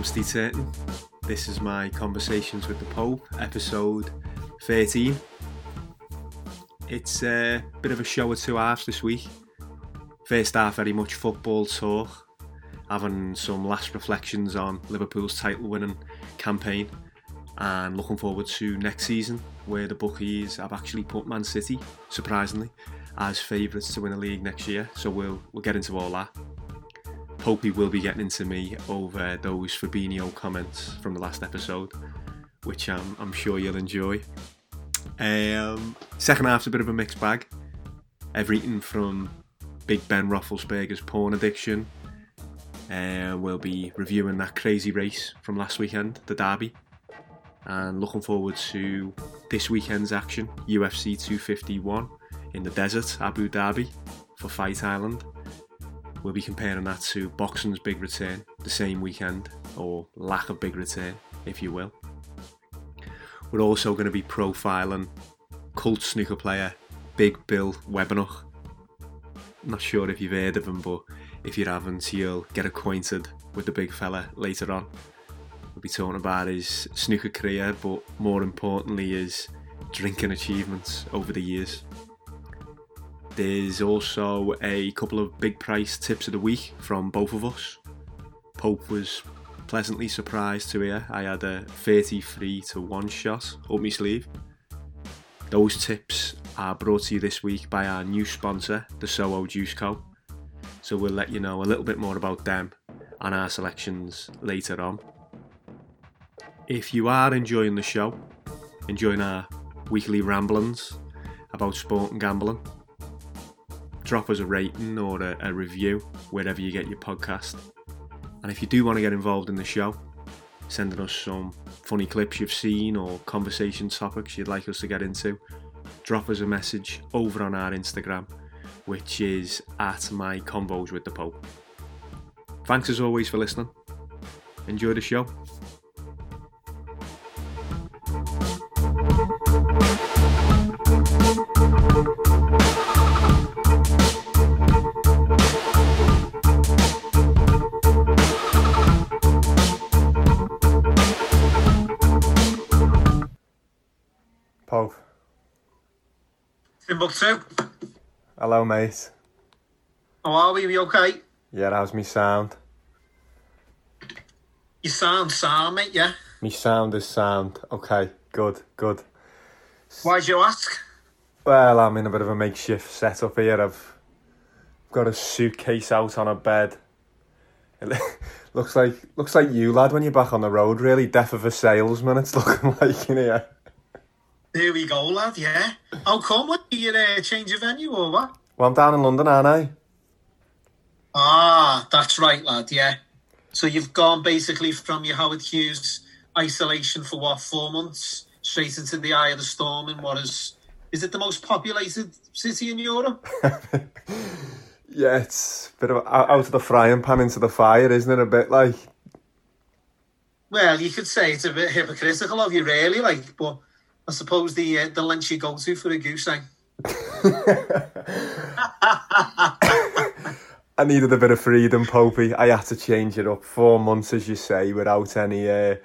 I'm Steve Turton. This is my Conversations with the Pope, episode 13. It's a bit of a show or two halves this week. First half, very much football talk, having some last reflections on Liverpool's title winning campaign, and looking forward to next season where the bookies have actually put Man City, surprisingly, as favourites to win a league next year. So we'll we'll get into all that. Popey will be getting into me over those Fabinho comments from the last episode, which I'm, I'm sure you'll enjoy. Um, second half's a bit of a mixed bag. Everything from Big Ben Roethlisberger's porn addiction. Uh, we'll be reviewing that crazy race from last weekend, the Derby, and looking forward to this weekend's action, UFC 251 in the desert, Abu Dhabi, for Fight Island. We'll be comparing that to boxing's big return the same weekend, or lack of big return, if you will. We're also going to be profiling cult snooker player Big Bill Werbeniuk. Not sure if you've heard of him, but if you haven't, you'll get acquainted with the big fella later on. We'll be talking about his snooker career, but more importantly, his drinking achievements over the years. There's also a couple of big price tips of the week from both of us. Pope was pleasantly surprised to hear I had a 33 to 1 shot up my sleeve. Those tips are brought to you this week by our new sponsor, the Soho Juice Co. So we'll let you know a little bit more about them and our selections later on. If you are enjoying the show, enjoying our weekly ramblings about sport and gambling, drop us a rating or a, a review wherever you get your podcast. And if you do want to get involved in the show, sending us some funny clips you've seen or conversation topics you'd like us to get into, drop us a message over on our Instagram, which is at my convos with the Pope. Thanks as always for listening. Enjoy the show. Timbuktu. Hello, mate. How are we? We okay? Yeah, how's me sound? You sound sound, mate, yeah? Me sound is sound. Okay, good, good. Why'd you ask? Well, I'm in a bit of a makeshift setup here. I've got a suitcase out on a bed. It looks like looks like you, lad, when you're back on the road. Really, death of a salesman. It's looking like in here. There we go, lad, yeah. How come? What, you uh, change of venue or what? Well, I'm down in London, aren't I? Ah, that's right, lad, yeah. So you've gone basically from your Howard Hughes isolation for what, four months, straight into the eye of the storm in what is, is it the most populated city in Europe? Yeah, it's a bit of out of the frying pan into the fire, isn't it? A bit like Well, you could say it's a bit hypocritical of you, really, like, but I suppose the uh, the lengths you go to for a goose egg. I needed a bit of freedom, Popey. I had to change it up. Four months, as you say, without any uh,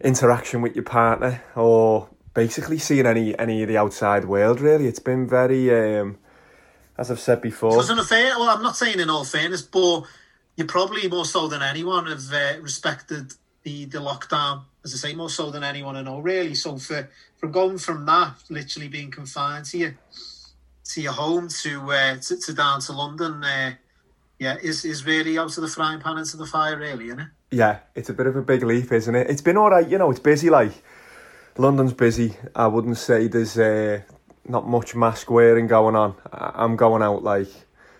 interaction with your partner or basically seeing any any of the outside world. Really, it's been very, um, as I've said before. Wasn't a fair. Well, I'm not saying in all fairness, but you're probably more so than anyone have uh, respected the the lockdown. As I say, more so than anyone I know, really. So for from going from that, literally being confined to your to your home to uh, to, to down to London, uh, yeah, is is really out of the frying pan into the fire, really, isn't it? Yeah, it's a bit of a big leap, isn't it? It's been all right, you know. It's busy. Like London's busy. I wouldn't say there's uh, not much mask wearing going on. I- I'm going out like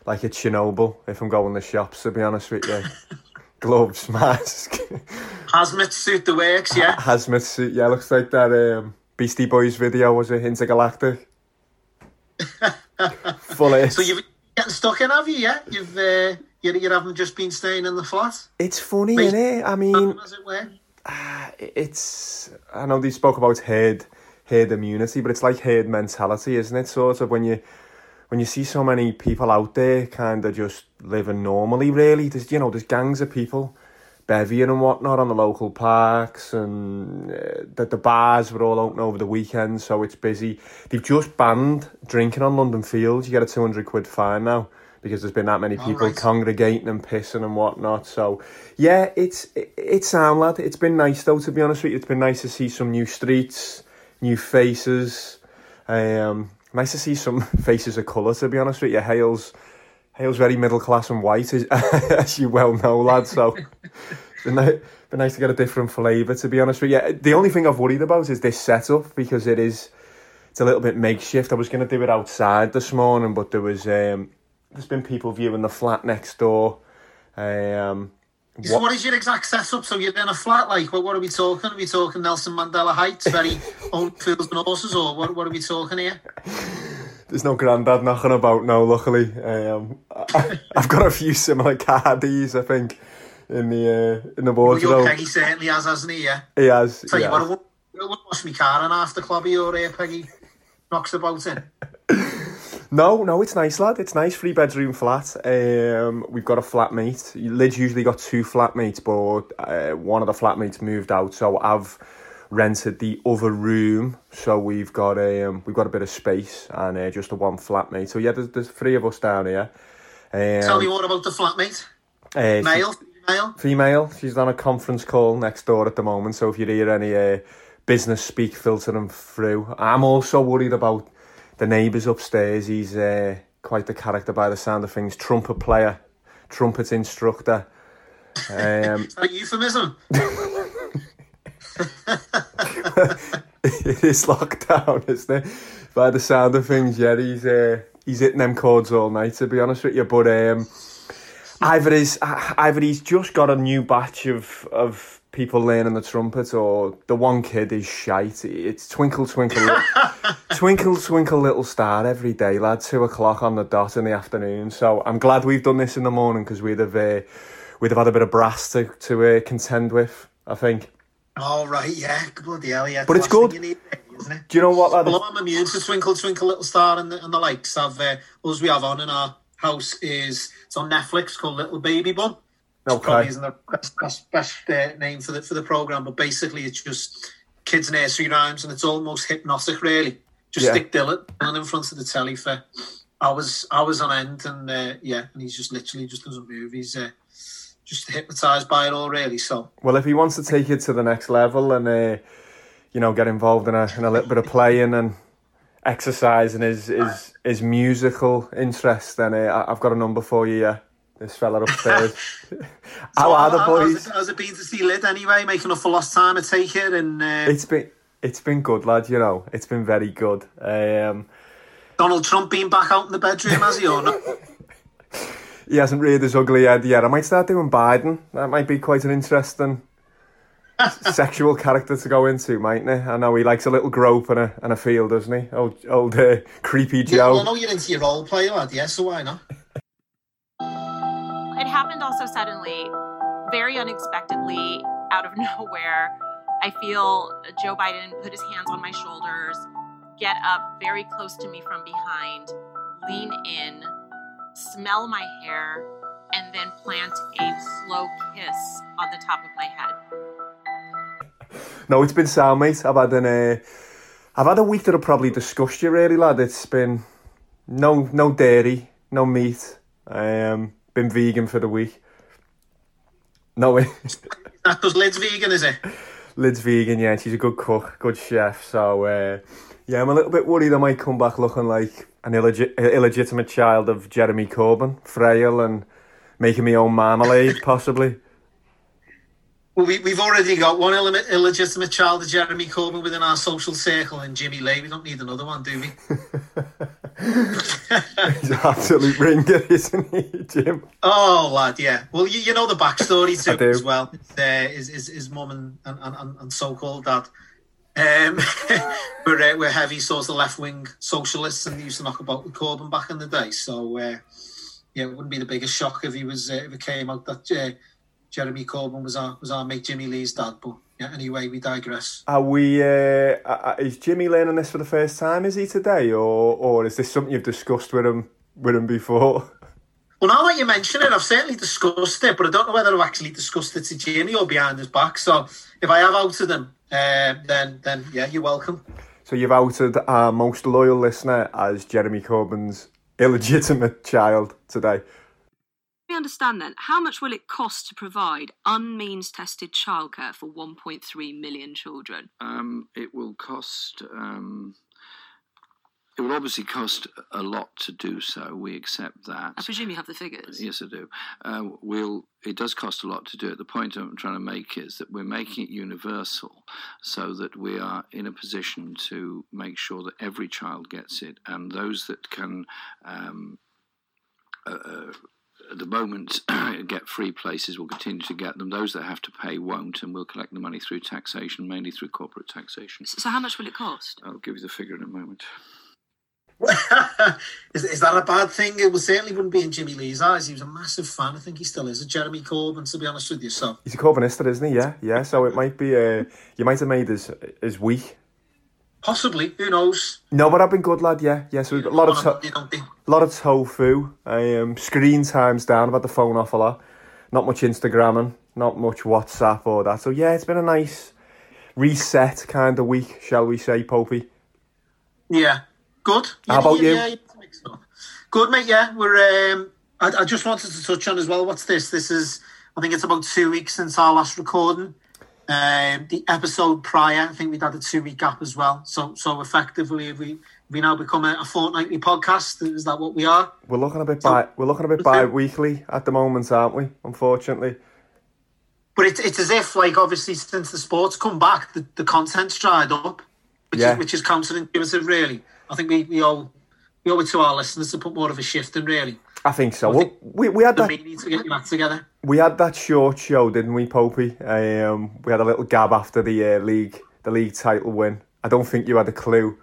like it's Chernobyl if I'm going to the shops. To be honest with you, gloves, mask, Hazmat suit the works, yeah. hazmat suit. Yeah, looks like that um, Beastie Boys video was it intergalactic. Full of So you've getting stuck in, have you? Yeah, you've uh, you you haven't just been staying in the flat, It's funny, Mate, innit? I mean, as it were. it's I know they spoke about herd herd immunity, but it's like herd mentality, isn't it? Sort of when you when you see so many people out there kind of just living normally. Really, there's you know there's gangs of people bevying and whatnot on the local parks, and uh, the, the bars were all open over the weekend, so it's busy. They've just banned drinking on London Fields. You get a 200 quid fine now because there's been that many people right. congregating and pissing and whatnot. So, yeah, it's it, it's sound lad. It's been nice though, to be honest with you. It's been nice to see some new streets, new faces. Um, nice to see some faces of colour. To be honest with you, Hale's Hale's very middle class and white, as, as you well know, lad. So, it's been, been nice to get a different flavour. To be honest with you, the only thing I've worried about is this setup because it is. It's a little bit makeshift. I was going to do it outside this morning, but there was um, there's been people viewing the flat next door. Um, so what, what is your exact setup? So you're in a flat, like what, what are we talking? Are we talking Nelson Mandela Heights, very old fields and horses, or what, what are we talking here? There's no granddad knocking about now, luckily. Um, I, have got a few similar caddies, I think, in the uh, in the wardrobe. Well, your Peggy certainly has, hasn't he? Yeah. He has. Tell you what, I wouldn't wash my car in after clubby or uh, Peggy knocks about in. No, no, it's nice, lad. It's nice, three bedroom flat. Um, we've got a flatmate. Lid's usually got two flatmates, but uh, one of the flatmates moved out, so I've rented the other room. So we've got a um, we've got a bit of space and uh, just a one flatmate. So yeah, there's, there's three of us down here. Um, Tell me more about the flatmate. Uh, Male, female. Female. She's on a conference call next door at the moment. So if you hear any uh, business speak filtering through, I'm also worried about the neighbours upstairs. He's uh, quite the character by the sound of things. Trumpet player, trumpet instructor. Um, Is that euphemism? it is lockdown, isn't it? By the sound of things, yeah, he's uh, he's hitting them chords all night. To be honest with you, but um, either he's either he's just got a new batch of of people learning the trumpet, or the one kid is shite. It's twinkle, twinkle, twinkle, twinkle, little star every day, lad. Two o'clock on the dot in the afternoon. So I'm glad we've done this in the morning because we'd have uh, we'd have had a bit of brass to to uh, contend with. I think. Oh right, yeah, bloody hell, yeah. But it's good. You need, it? Do you know what, lad? Well, I'm immune to Twinkle Twinkle Little Star and the, and the likes. I've uh, us we have on in our house is it's on Netflix called Little Baby Bum. Okay. Probably isn't the best, best, best uh, name for the for the program, but basically it's just kids' nursery rhymes, and it's almost hypnotic, really. Just yeah. stick Dylan in front of the telly for hours, hours on end, and uh, yeah, and he's just literally just doesn't move. He's uh, just hypnotised by it all, really. So, well, if he wants to take it to the next level and uh, you know get involved in a in a little bit of playing and exercising his his his musical interest, then uh, I've got a number for you. Yeah this fella upstairs. How are the boys? How's it been to see Lid anyway? Making up for lost time, I take it. And uh... it's been it's been good, lad. You know, it's been very good. Um, Donald Trump being back out in the bedroom, has he or not? he hasn't reared his ugly head yet. I might start doing Biden. That might be quite an interesting sexual character to go into, mightn't it? I know he likes a little grope and a and a feel, doesn't he? Old old uh, creepy Joe. Yeah, well, I know you're into your role play, lad. Yeah, so why not? It happened also suddenly, very unexpectedly, out of nowhere. I feel Joe Biden put his hands on my shoulders, get up very close to me from behind, lean in, smell my hair, and then plant a slow kiss on the top of my head. No, it's been sound, mate. I've had an, uh, I've had a week that will probably disgust you, really, lad. It's been no, no dairy, no meat. Um, been vegan for the week. No way. That does Lid's vegan, is it? Lid's vegan, yeah. She's a good cook, good chef. So uh, yeah, I'm a little bit worried I might come back looking like an illegit- illegitimate child of Jeremy Corbyn, frail and making me own marmalade, possibly. Well, we, we've already got one illegitimate child of Jeremy Corbyn within our social circle and Jimmy Lay. We don't need another one, do we? He's an absolute ringer, isn't he, Jim? Oh, lad, yeah. Well, you, you know the backstory to as well. Uh, his, his, his mum and, and, and, and so-called dad. Um, we're, uh, we're heavy sort of left-wing socialists and used to knock about with Corbyn back in the day. So, uh, yeah, it wouldn't be the biggest shock if he was uh, if it came out that uh, Jeremy Corbyn was our was our mate Jimmy Lee's dad. But yeah, anyway, we digress. Are we? Uh, is Jimmy learning this for the first time? Is he today, or or is this something you've discussed with him with him before? Well, now that you mention it, I've certainly discussed it, but I don't know whether I've actually discussed it to Jimmy or behind his back. So if I have outed him, uh, then then yeah, you're welcome. So you've outed our most loyal listener as Jeremy Corbyn's illegitimate child today. We understand then, how much will it cost to provide unmeans tested childcare for 1.3 million children? Um, it will cost um, it will obviously cost a lot to do so. We accept that. I presume you have the figures. Yes, I do. Uh, we'll. It does cost a lot to do it. The point I'm trying to make is that we're making it universal, so that we are in a position to make sure that every child gets it, and those that can. Um, uh, uh at the moment, get free places We'll continue to get them. Those that have to pay won't, and we'll collect the money through taxation, mainly through corporate taxation. So, how much will it cost? I'll give you the figure in a moment. is, is that a bad thing? It was certainly wouldn't be in Jimmy Lee's eyes. He was a massive fan. I think he still is a Jeremy Corbyn, to be honest with you. So he's a Corbynista, isn't he? Yeah, yeah. So it might be. Uh, you might have made his his week. Possibly, who knows? No, but I've been good, lad. Yeah, yeah. So we've got a lot of to- a lot of tofu. Um, screen times down. I've had the phone off a lot. Not much Instagramming. Not much WhatsApp or that. So yeah, it's been a nice reset kind of week, shall we say, Popey? Yeah, Good. How about yeah, you? Yeah, Good, mate. Yeah, we're. Um, I, I, just wanted to touch on as well. What's this? This is. I think it's about two weeks since our last recording. Um, the episode prior, I think we'd had a two week gap as well. So, so effectively, we we now become a, a, fortnightly podcast. Is that what we are? We're looking a bit so, bi. We're looking a bit bi-weekly at the moment, aren't we? Unfortunately. But it's it's as if like obviously since the sports come back, the, the content's dried up, which yeah. is which is counterintuitive, really. I think we, we owe we owe it to our listeners to put more of a shift in, really. I think so. Think we, we had that. need to get your act together. We had that short show, didn't we, Popey? Um, we had a little gab after the uh, league the league title win. I don't think you had a clue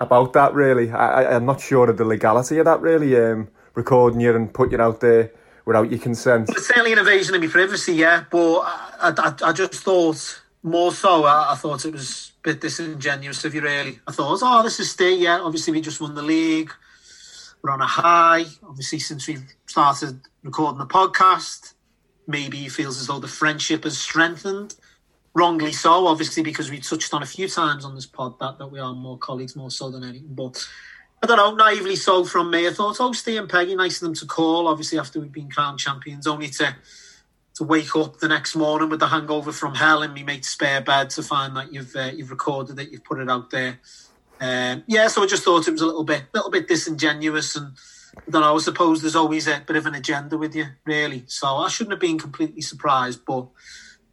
about that, really. I, am not sure of the legality of that, really. Um, recording you and putting you out there without your consent. It's certainly an invasion of my privacy, yeah. But I, I, I just thought more so. I, I thought it was a bit disingenuous of you, really. I thought, oh, this is stay. Yeah, obviously we just won the league. We're on a high. Obviously, since we've started recording the podcast, maybe he feels as though the friendship has strengthened. Wrongly so, obviously, because we touched on a few times on this pod that, that we are more colleagues, more so than anything. But I don't know, naively so from me. I thought, oh, Steve and Peggy, nice of them to call, obviously, after we've been crowned champions, only to to wake up the next morning with the hangover from hell in me mate's spare bed to find that you've uh, you've recorded it, you've put it out there. Um, yeah, so I just thought it was a little bit, little bit disingenuous, and I don't know. I suppose there's always a bit of an agenda with you, really. So I shouldn't have been completely surprised, but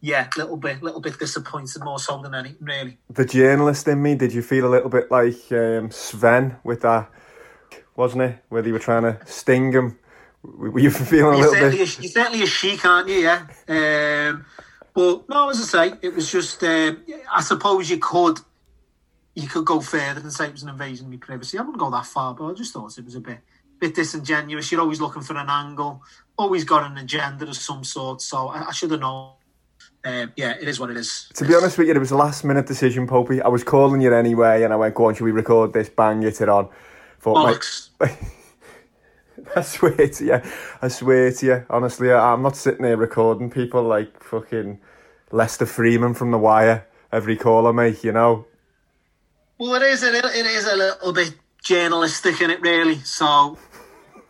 yeah, a little bit, little bit disappointed more so than anything, really. The journalist in me, did you feel a little bit like um, Sven with that? Wasn't it? Whether you were trying to sting him were you feeling a little bit? A, you're certainly a chic, aren't you? Yeah. Um, but no, as I say, it was just. Um, I suppose you could, you could go further and say it was an invasion of my privacy. I wouldn't go that far, but I just thought it was a bit, bit disingenuous. You're always looking for an angle, always got an agenda of some sort. So I, I should have known. Um, yeah, it is what it is. To be honest with you, it was a last minute decision, Popey. I was calling you anyway, and I went, "Go on, should we record this? Bang, get it on." Thought, I swear to you, I swear to you, honestly, I'm not sitting here recording people like fucking Lester Freamon from The Wire every call I make, you know. Well, it is a little, it is a little bit journalistic in it, really. So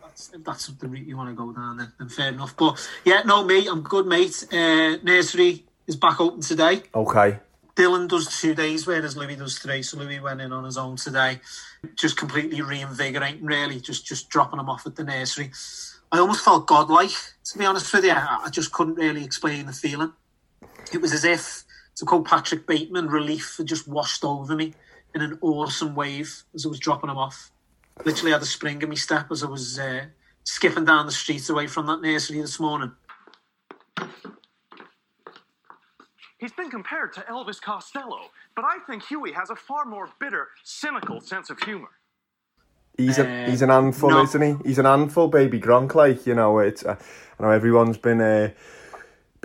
that's, if that's the route you want to go down, then, then fair enough. But yeah, no, me, I'm good, mate. Uh, nursery is back open today. Okay. Dylan does two days, whereas Louis does three. So Louis went in on his own today, just completely reinvigorating, really, just just dropping him off at the nursery. I almost felt godlike, to be honest with you. I just couldn't really explain the feeling. It was as if, to quote Patrick Bateman, relief had just washed over me in an awesome wave as I was dropping him off. Literally had a spring in my step as I was uh, skipping down the street away from that nursery this morning. He's been compared to Elvis Costello, but I think Huey has a far more bitter, cynical sense of humor. He's a uh, he's an handful, no. isn't he? He's an handful, baby Gronk. Like you know, it's uh, I know everyone's been uh,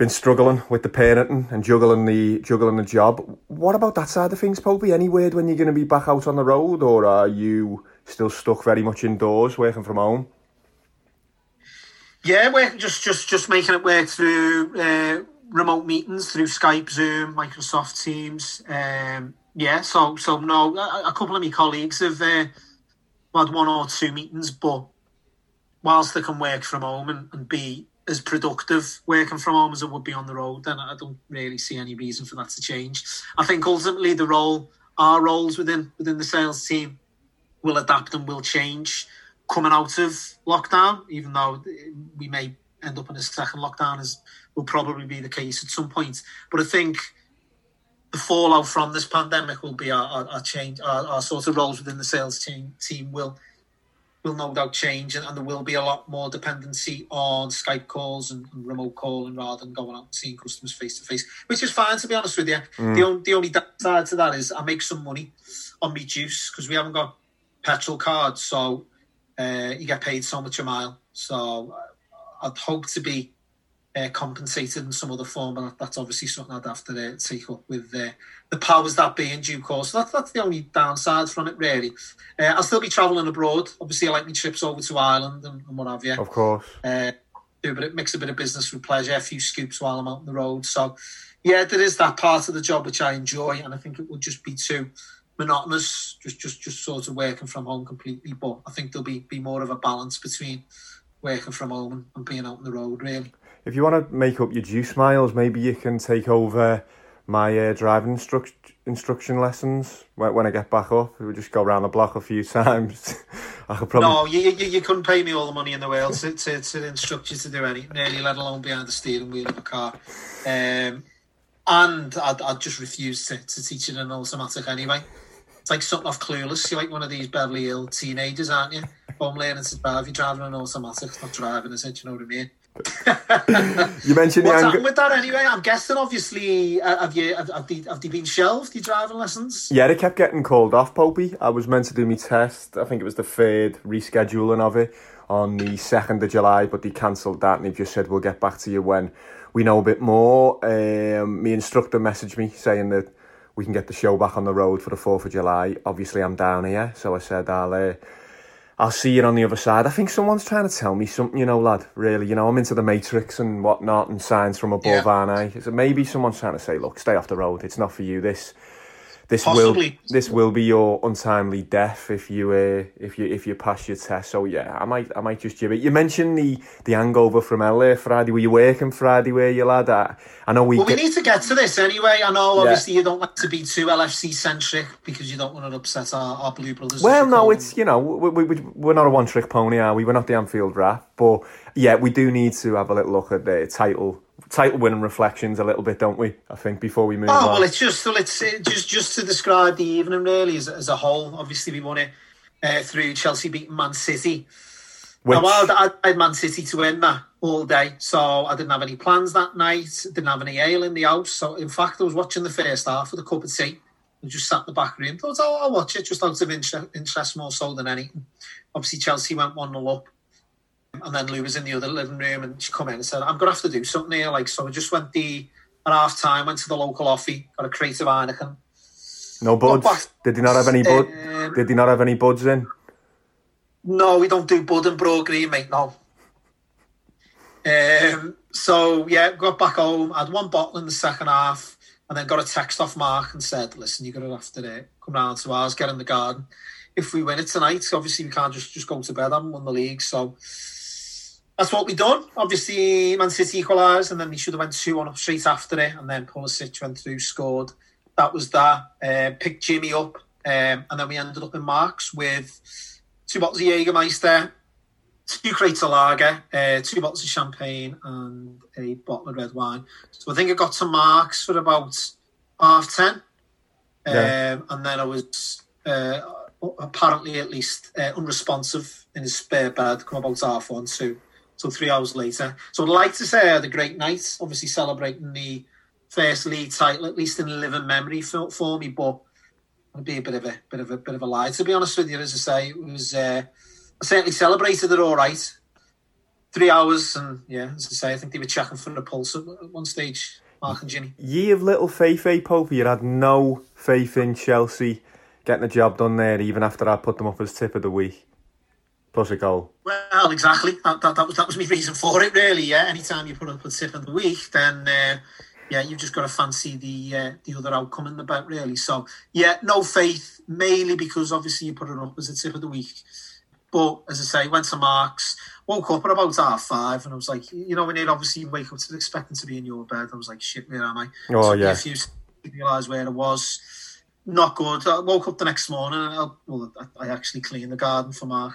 been struggling with the parenting and juggling the juggling the job. What about that side of things, Popey? Any word when you're going to be back out on the road, or are you still stuck very much indoors, working from home? Yeah, we're just just just making it work through uh, remote meetings through Skype, Zoom, Microsoft Teams. Um, yeah, so so no, a, a couple of my colleagues have uh, had one or two meetings, but whilst they can work from home and, and be as productive working from home as it would be on the road, then I don't really see any reason for that to change. I think ultimately the role, our roles within within the sales team, will adapt and will change coming out of lockdown. Even though we may end up in a second lockdown, as will probably be the case at some point. But I think the fallout from this pandemic will be our, our, our change, our, our, sort of roles within the sales team team will will no doubt change, and, and, there will be a lot more dependency on Skype calls and, and, remote calling rather than going out and seeing customers face to face, which is fine to be honest with you. Mm. The, only, the only downside to that is I make some money on me juice because we haven't got petrol cards, so uh, you get paid so much a mile. So uh, I'd hope to be uh, compensated in some other form, but that's obviously something I'd have to uh, take up with uh, the powers that be in due course. So that's, that's the only downside from it, really. Uh, I'll still be travelling abroad. Obviously, I like my trips over to Ireland and, and what have you. Of course. Uh, do a bit, mix a bit of business with pleasure, a few scoops while I'm out on the road. So, yeah, there is that part of the job which I enjoy, and I think it would just be too monotonous, just just just sort of working from home completely. But I think there'll be be more of a balance between working from home and, and being out on the road, really if you want to make up your juice miles, maybe you can take over my uh, driving instru- instruction lessons when, I get back up. We just go around the block a few times. I could probably... No, you, you, you couldn't pay me all the money in the world to, to, to instruct you to do anything, nearly let alone behind the steering wheel of a car. Um, and I'd, I'd just refuse to, to teach it an automatic anyway. It's like something off clueless. You're like one of these Beverly Hill teenagers, aren't you? Home learning to drive. You're driving an automatic, it's not driving, is it? You know what I mean? you mentioned What's the happened with that anyway? I'm guessing, obviously, uh, have you have, have, they, have they been shelved? Your driving lessons? Yeah, they kept getting called off, Popey. I was meant to do my test. I think it was the third rescheduling of it on the second of July, but they cancelled that and they've just said we'll get back to you when we know a bit more. Um, my instructor messaged me saying that we can get the show back on the road for the fourth of July. Obviously, I'm down here, so I said I'll. Uh, I'll see you on the other side. I think someone's trying to tell me something, you know, lad. Really, you know, I'm into the Matrix and whatnot and signs from above, yeah. aren't I? So maybe someone's trying to say, look, stay off the road. It's not for you. This this Possibly. will this will be your untimely death if you uh, if you if you pass your test. So yeah, I might I might just give it. You mentioned the the hangover from LA Friday. Were you working Friday? Were you lad? I, I know we. Well, get... we need to get to this anyway. I know obviously yeah. you don't like to be too LFC centric because you don't want to upset our, our blue brothers. Well, no, it's you know we, we, we're not a one trick pony, are we? We're not the Anfield Wrap, but yeah, we do need to have a little look at the title title winning reflections a little bit, don't we? I think before we move oh, on. well, it's just well, it's just just to describe the evening really as, as a whole. Obviously, we won it uh, through Chelsea beating Man City. Which... Now, I had Man City to win that all day, so I didn't have any plans that night. Didn't have any ale in the house. So, in fact, I was watching the first half with a cup of tea. And just sat in the back room. Thought, oh, I'll watch it just out of interest, interest more so than anything. Obviously, Chelsea went 1 0 up. And then Lou was in the other living room and she come in and said, I'm going to have to do something here. Like, so I just went the, at half time, went to the local offie, got a crate of Heineken. No buds? Did he not have any bud? Um, Did he not have any buds in? No, we don't do bud and bro green, mate, no. Um, so, yeah, got back home, had one bottle in the second half, and then got a text off Mark and said, listen, you're to have to uh, come round to ours, get in the garden. If we win it tonight, obviously we can't just, just go to bed, I haven't won the league, so that's what we done. Obviously, Man City equalised, and then they should have went two on up straight after it, and then Pulisic went through, scored. That was that. Uh, picked Jimmy up, um, and then we ended up in Marks with two bottles of Jägermeister, two crates of lager, uh, two bottles of champagne, and a bottle of red wine. So I think I got to Marks for about half ten, yeah. um, and then I was uh, apparently at least uh, unresponsive in his spare bed. Come about half one, two. So three hours later. So I'd like to say I had a great night, obviously celebrating the first league title, at least in living memory for, for me, but it'd be a bit of a bit of a bit of a lie. To be honest with you, as I say, it was uh, I certainly celebrated it all right. Three hours, and yeah, as I say, I think they were checking for the pulse at one stage. Mark and Ginny. Ye of little faith, eh, Pope? You had no faith in Chelsea getting the job done there, even after I put them up as tip of the week. Plus a goal. Well, exactly. That, that, that was that was my reason for it, really. Yeah. Anytime you put up a tip of the week, then uh, yeah, you've just got to fancy the uh, the other outcome in the bet, really. So yeah, no faith, mainly because obviously you put it up as a tip of the week. But as I say, went to Marks, woke up at about half five, and I was like, you know, when you obviously wake up to expecting to be in your bed, I was like, shit, where am I? Oh so yeah. A few realise where it was. Not good. I woke up the next morning and I, well, I actually cleaned the garden for Mark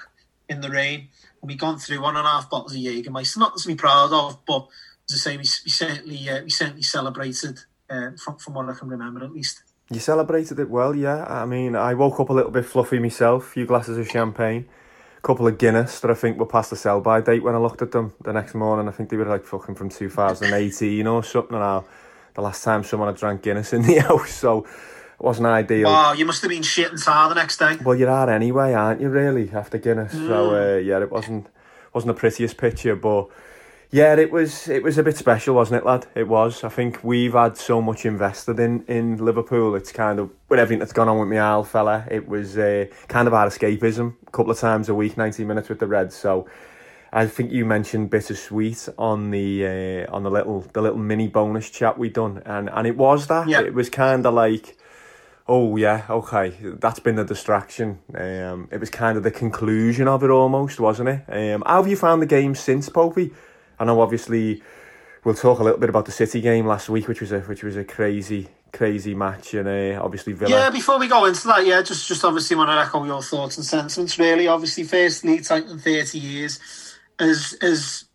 in the rain. And we gone through one and a half bottles of Jägermeister. Not to be proud of, but as I say, we, we certainly uh, we certainly celebrated uh, from from what I can remember at least. You celebrated it well, yeah. I mean, I woke up a little bit fluffy myself. A few glasses of champagne, a couple of Guinness that I think were past the sell by date when I looked at them the next morning. I think they were like fucking from 2018 or something. Now, the last time someone had drank Guinness in the house, so wasn't ideal. Wow, you must have been shit and tar the next day. Well, you are anyway, aren't you? Really after Guinness, mm. so uh, yeah, it wasn't wasn't the prettiest picture, but yeah, it was it was a bit special, wasn't it, lad? It was. I think we've had so much invested in in Liverpool. It's kind of with everything that's gone on with my Al fella. It was uh, kind of our escapism. A couple of times a week, ninety minutes with the Reds. So. I think you mentioned bittersweet on the uh, on the little the little mini bonus chat we done, and and it was that. Yeah. It was kind of like oh yeah, okay, that's been the distraction. Um, it was kind of the conclusion of it almost, wasn't it? Um, how have you found the game since, Popey? I know obviously we'll talk a little bit about the City game last week, which was a which was a crazy crazy match, and uh, obviously Villa. Yeah, before we go into that, yeah, just just obviously want to echo your thoughts and sentiments. Really, obviously, first league title in thirty years, as as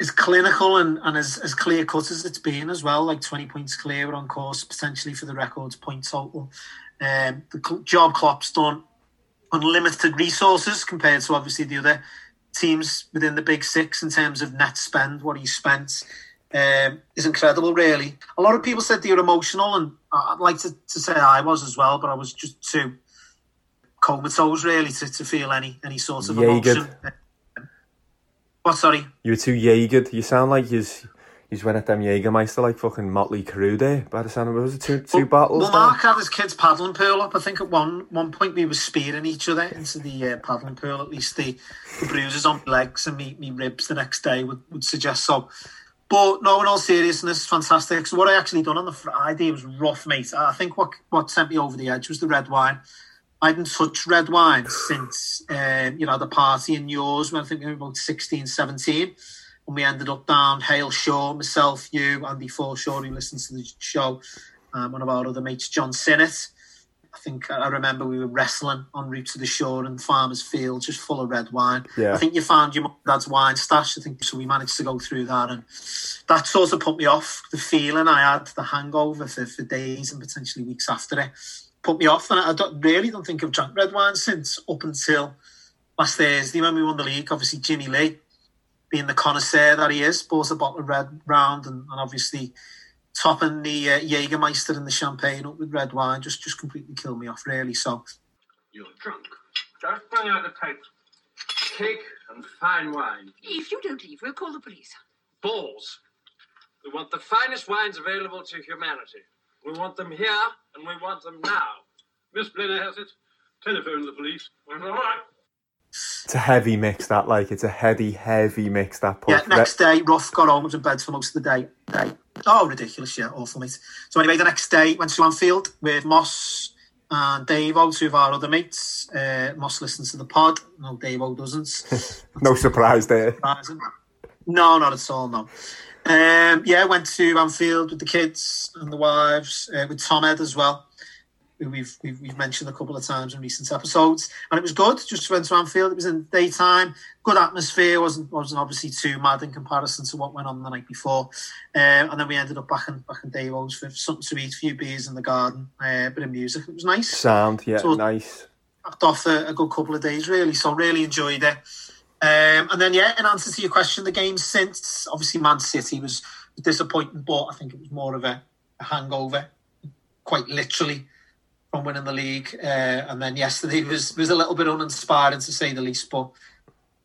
as clinical and, and as, as clear cut as it's been as well, like 20 points clear, we're on course potentially for the records point total. Um, the job Klopp's done, unlimited resources compared to obviously the other teams within the big six in terms of net spend, what he spent. Um, is incredible, really. A lot of people said they were emotional, and I'd like to, to say I was as well, but I was just too comatose, really, to, to feel any any sort of emotion. What, sorry? You were too Jaegered. You sound like you's he's went at them Jägermeister like fucking Motley Crue day By the sound of it, was it two two well, bottles? Well, Mark had his kids paddling pool up. I think at one one point we were spearing each other into the uh, paddling pool. At least the, the bruises on my legs and me, me ribs the next day would, would suggest so. But no, in all seriousness, fantastic. So what I actually done on the Friday was rough, mate. I think what what sent me over the edge was the red wine. I hadn't touched red wine since um, you know the party in yours when I think we were about 16, 17. And we ended up down Hale Shaw, myself, you, Andy Forshaw, who listens to the show, um, one of our other mates, John Sinnott. I think I remember we were wrestling en route to the shore in Farmers Field, just full of red wine. Yeah. I think you found your dad's wine stash. I think so. We managed to go through that, and that sort of put me off. The feeling I had, the hangover for, for days and potentially weeks after it, put me off. And I don't, really don't think I've drunk red wine since up until last Thursday when we won the league. Obviously, Jimmy Lee, being the connoisseur that he is, bought a bottle of red round and, and obviously topping the uh, Jägermeister and the champagne up with red wine just just completely killed me off, really. So you're drunk. Just bring out the pipe. Cake and fine wine. If you don't leave, we'll call the police. Balls. We want the finest wines available to humanity. We want them here, and we want them now. Miss Blenner has it. Telephone the police. All right. It's a heavy mix, that like it's a heavy, heavy mix. That puff. yeah, next day, Rough got home was in bed for most of the day. day. Oh, ridiculous! Yeah, awful, mate. So anyway, the next day went to Anfield with Moss and Dave O, two of our other mates. Uh, Moss listens to the pod. No, Dave O doesn't. no surprise there. No, not at all. No. Um, yeah, went to Anfield with the kids and the wives, uh, with Tom Ed as well, who we've, we've, we've mentioned a couple of times in recent episodes, and it was good. Just went to Anfield. It was in daytime, good atmosphere. wasn't wasn't obviously too mad in comparison to what went on the night before. Um, and then we ended up back in back in Davo's for something to eat, a few beers in the garden, uh, a bit of music. It was nice. Sound, yeah, so nice. Off a, a good couple of days, really. So really enjoyed it. Um, and then, yeah, in answer to your question, the game since obviously Man City was disappointing, but I think it was more of a, a hangover, quite literally, from winning the league. Uh, and then yesterday was was a little bit uninspiring to say the least, but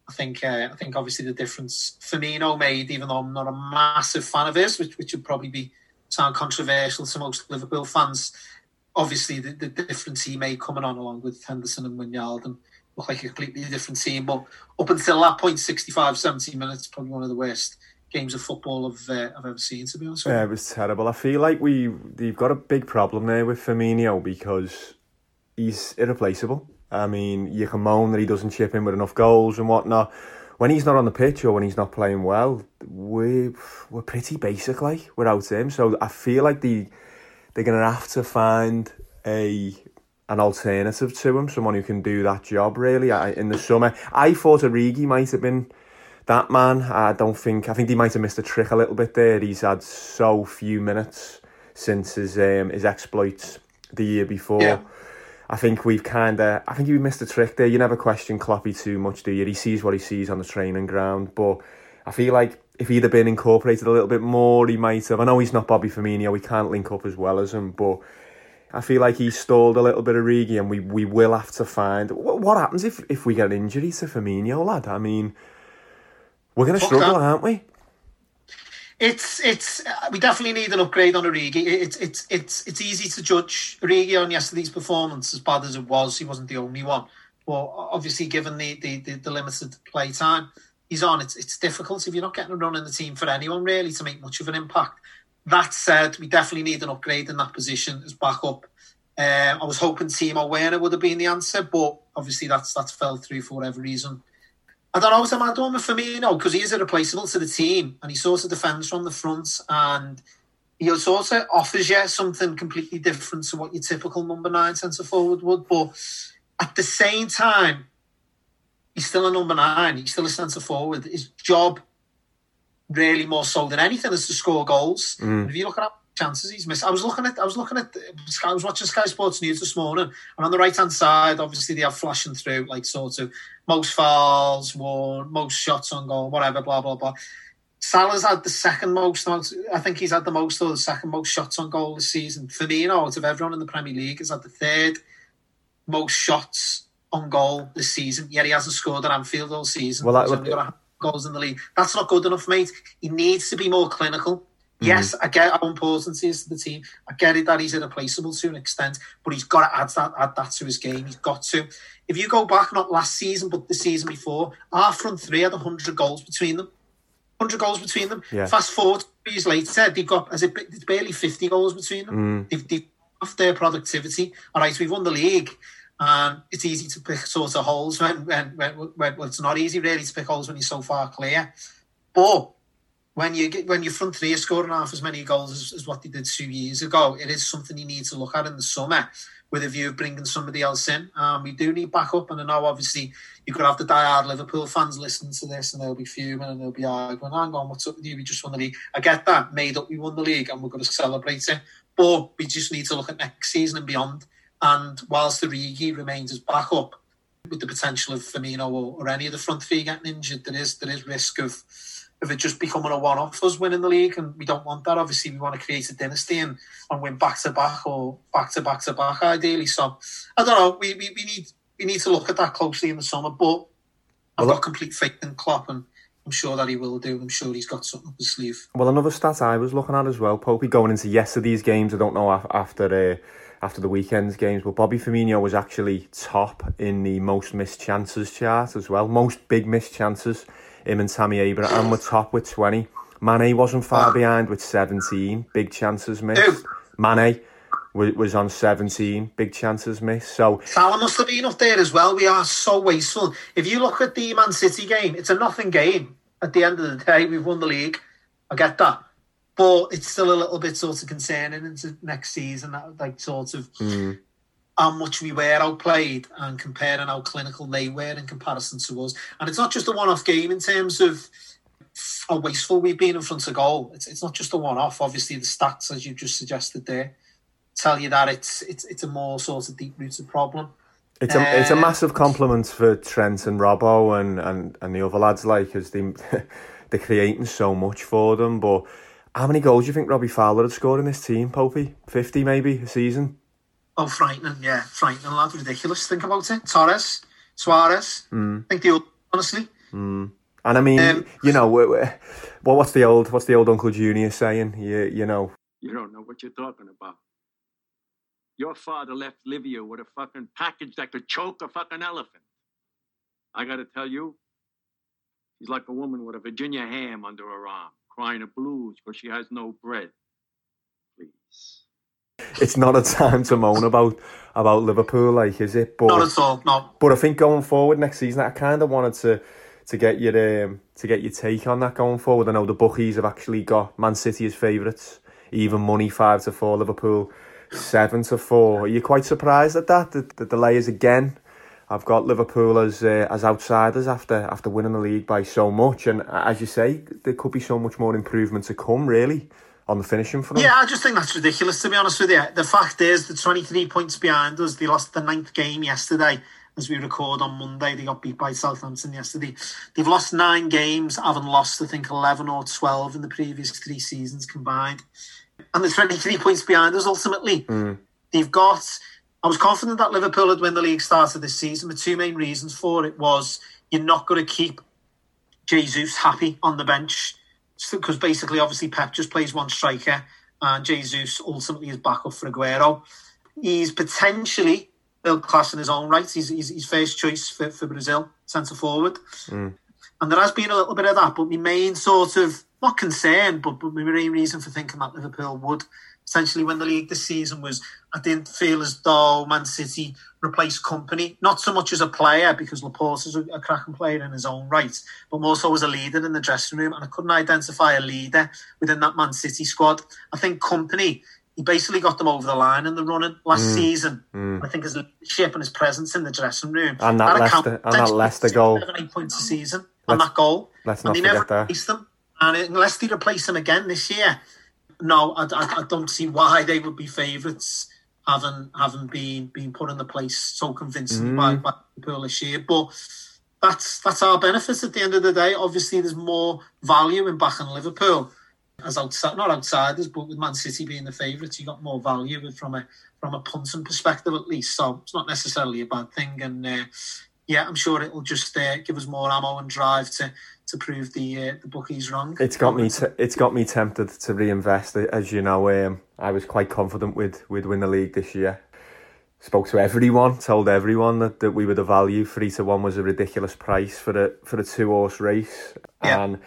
I think uh, I think obviously the difference Firmino made, even though I'm not a massive fan of his, which which would probably be sound controversial to most Liverpool fans. Obviously, the, the difference he made coming on along with Henderson and Wijnaldum look like a completely different team. But up until that point, 65, 70 minutes, probably one of the worst games of football I've, uh, I've ever seen, to be honest Yeah, it was terrible. I feel like we they've got a big problem there with Firmino because he's irreplaceable. I mean, you can moan that he doesn't chip in with enough goals and whatnot. When he's not on the pitch or when he's not playing well, we we're pretty basic like without him. So I feel like the they're gonna have to find a an alternative to him, someone who can do that job. Really, I, in the summer, I thought Origi might have been that man. I don't think. I think he might have missed a trick a little bit there. He's had so few minutes since his um, his exploits the year before. Yeah. I think we've kind of. I think we missed a trick there. You never question Kloppy too much, do you? He sees what he sees on the training ground, but I feel like if he'd have been incorporated a little bit more, he might have. I know he's not Bobby Firmino. We can't link up as well as him, but. I feel like he stalled a little bit of Rigi, and we, we will have to find what, what happens if, if we get an injury to Firmino, lad. I mean, we're going to struggle, that. aren't we? It's it's uh, we definitely need an upgrade on Origi. It's it's it's it's easy to judge Origi on yesterday's performance as bad as it was. He wasn't the only one, but obviously given the the, the, the limited play time he's on, it's it's difficult if you're not getting a run in the team for anyone really to make much of an impact. That said, we definitely need an upgrade in that position as backup. Uh, I was hoping Timo Werner would have been the answer, but obviously that's that's fell through for whatever reason. I don't know what I'm doing with Firmino because he is irreplaceable to the team and he sort of defends from the front and he of offers you something completely different to what your typical number nine centre forward would. But at the same time, he's still a number nine. He's still a centre forward. His job, really more so than anything, is to score goals. Mm. If you look at chances he's missed, I was looking at, I was looking at, I was watching Sky Sports News this morning, and on the right hand side, obviously they have flashing through like sort of most fouls won, most shots on goal, whatever, blah blah blah. Salah's had the second most. I think he's had the most or the second most shots on goal this season. for Firmino, out of everyone in the Premier League, has had the third most shots on goal this season. Yet he hasn't scored at Anfield all season. Well, that would- only got a hundred goals in the league. That's not good enough, mate. He needs to be more clinical. Yes, I get how important he is to the team. I get it that he's irreplaceable to an extent, but he's got to add that add that to his game. He's got to. If you go back, not last season, but the season before, our front three had 100 goals between them. 100 goals between them. Yeah. Fast forward two years later, they've got as it, barely 50 goals between them. Mm. They've, they've off their productivity. All right, so we've won the league, and it's easy to pick sort of holes when, when, when, when well, it's not easy really to pick holes when you're so far clear. But when you get when your front three are scoring half as many goals as, as what they did two years ago, it is something you need to look at in the summer with a view of bringing somebody else in. Um, we do need backup, and I know obviously you could have the diehard Liverpool fans listening to this, and they'll be fuming and they'll be arguing, "Hang on, what's up with you? We just won the league." I get that, made up, we won the league, and we're going to celebrate it. But we just need to look at next season and beyond. And whilst the Origi remains as backup, with the potential of Firmino or, or any of the front three getting injured, there is there is risk of of it just becoming a one off us winning the league, and we don't want that. Obviously, we want to create a dynasty and, and win back to back or back to back to back, ideally. So I don't know. We, we, we need we need to look at that closely in the summer, but I've Well, got complete faith in Klopp, and I'm sure that he will do. I'm sure he's got something up his sleeve. Well, another stat I was looking at as well, Popey, going into yesterday's games, I don't know after uh, after the weekend's games, but Bobby Firmino was actually top in the most missed chances chart as well. Most big missed chances. Him and Tammy Abraham were top with 20. Mane wasn't far ah. behind with 17 big chances missed. Mane wa- was on 17 big chances missed. So, Salah must have been up there as well. We are so wasteful. If you look at the Man City game, it's a nothing game. At the end of the day, we've won the league. I get that. But it's still a little bit sort of concerning into next season, that, like sort of mm, how much we were outplayed and comparing how clinical they were in comparison to us. And it's not just a one off game in terms of how wasteful we've been in front of goal. It's, it's not just a one off. Obviously, the stats, as you just suggested there, tell you that it's it's, it's a more sort of deep rooted problem. It's a it's a Uh, massive compliment for Trent and Robbo and, and, and the other lads like as they they're creating so much for them. But how many goals do you think Robbie Fowler had scored in this team, Popey? Fifty maybe a season. Oh, frightening, yeah, frightening, lad, ridiculous. Think about it. Torres, Suarez. Mm, I think the honestly. mm. And I mean, Um, you know, we- we- well, what's the old what's the old Uncle Junior saying? You you know, You don't know what you're talking about. Your father left Livia with a fucking package that could choke a fucking elephant. I got to tell you, she's like a woman with a Virginia ham under her arm, crying the blues because she has no bread. Please. It's not a time to moan about about Liverpool, like is it? But, not at all. No. But I think going forward next season, I kind of wanted to to get your um, to get your take on that going forward. I know the bookies have actually got Man City as favourites, even money five to four, Liverpool seven to four. Are you quite surprised at that? The, the delay is again. I've got Liverpool as uh, as outsiders after after winning the league by so much, and as you say, there could be so much more improvement to come. Really, on the finishing front. Yeah, I just think that's ridiculous to be honest with you. The fact is, the 23 points behind us. They lost the ninth game yesterday as we record on Monday. They got beat by Southampton yesterday. They've lost nine games, haven't lost, I think, 11 or 12 in the previous three seasons combined. And the 23 points behind us ultimately. Mm. They've got. I was confident that Liverpool would win the league started this season. The two main reasons for it was you're not going to keep Jesus happy on the bench because basically, obviously, Pep just plays one striker, and Jesus ultimately is back up for Aguero. He's potentially world class in his own right. He's, he's, he's first choice for, for Brazil, centre forward. Mm. And there has been a little bit of that, but my main sort of, not concern, but, but my main reason for thinking that Liverpool would essentially when the league this season was I didn't feel as though Man City replaced Kompany, not so much as a player, because Laporte is a, a cracking player in his own right, but more so as a leader in the dressing room. And I couldn't identify a leader within that Man City squad. I think Kompany. he basically got them over the line in the running last Mm. season. Mm. I think his leadership and his presence in the dressing room And that Leicester- accounted and that Leicester goal. seven, eight points a season on Let's- that goal. let's and not they forget never that. replaced them. And unless they replace them again this year, no, I, I, I don't see why they would be favourites, having having been been put in the place so convincingly by, Mm. by Liverpool this year. But that's that's our benefit at the end of the day. Obviously, there's more value in backing Liverpool as outside, not outsiders, but with Man City being the favourites, you got more value from a from a punting perspective at least. So it's not necessarily a bad thing. And uh, yeah, I'm sure it'll just uh, give us more ammo and drive to to prove the uh, the bookies wrong. It's got me. T- it's got me tempted to reinvest. As you know, um, I was quite confident with with win the league this year. Spoke to everyone, told everyone that, that we were the value. Three to one was a ridiculous price for the for the two horse race, Yeah. and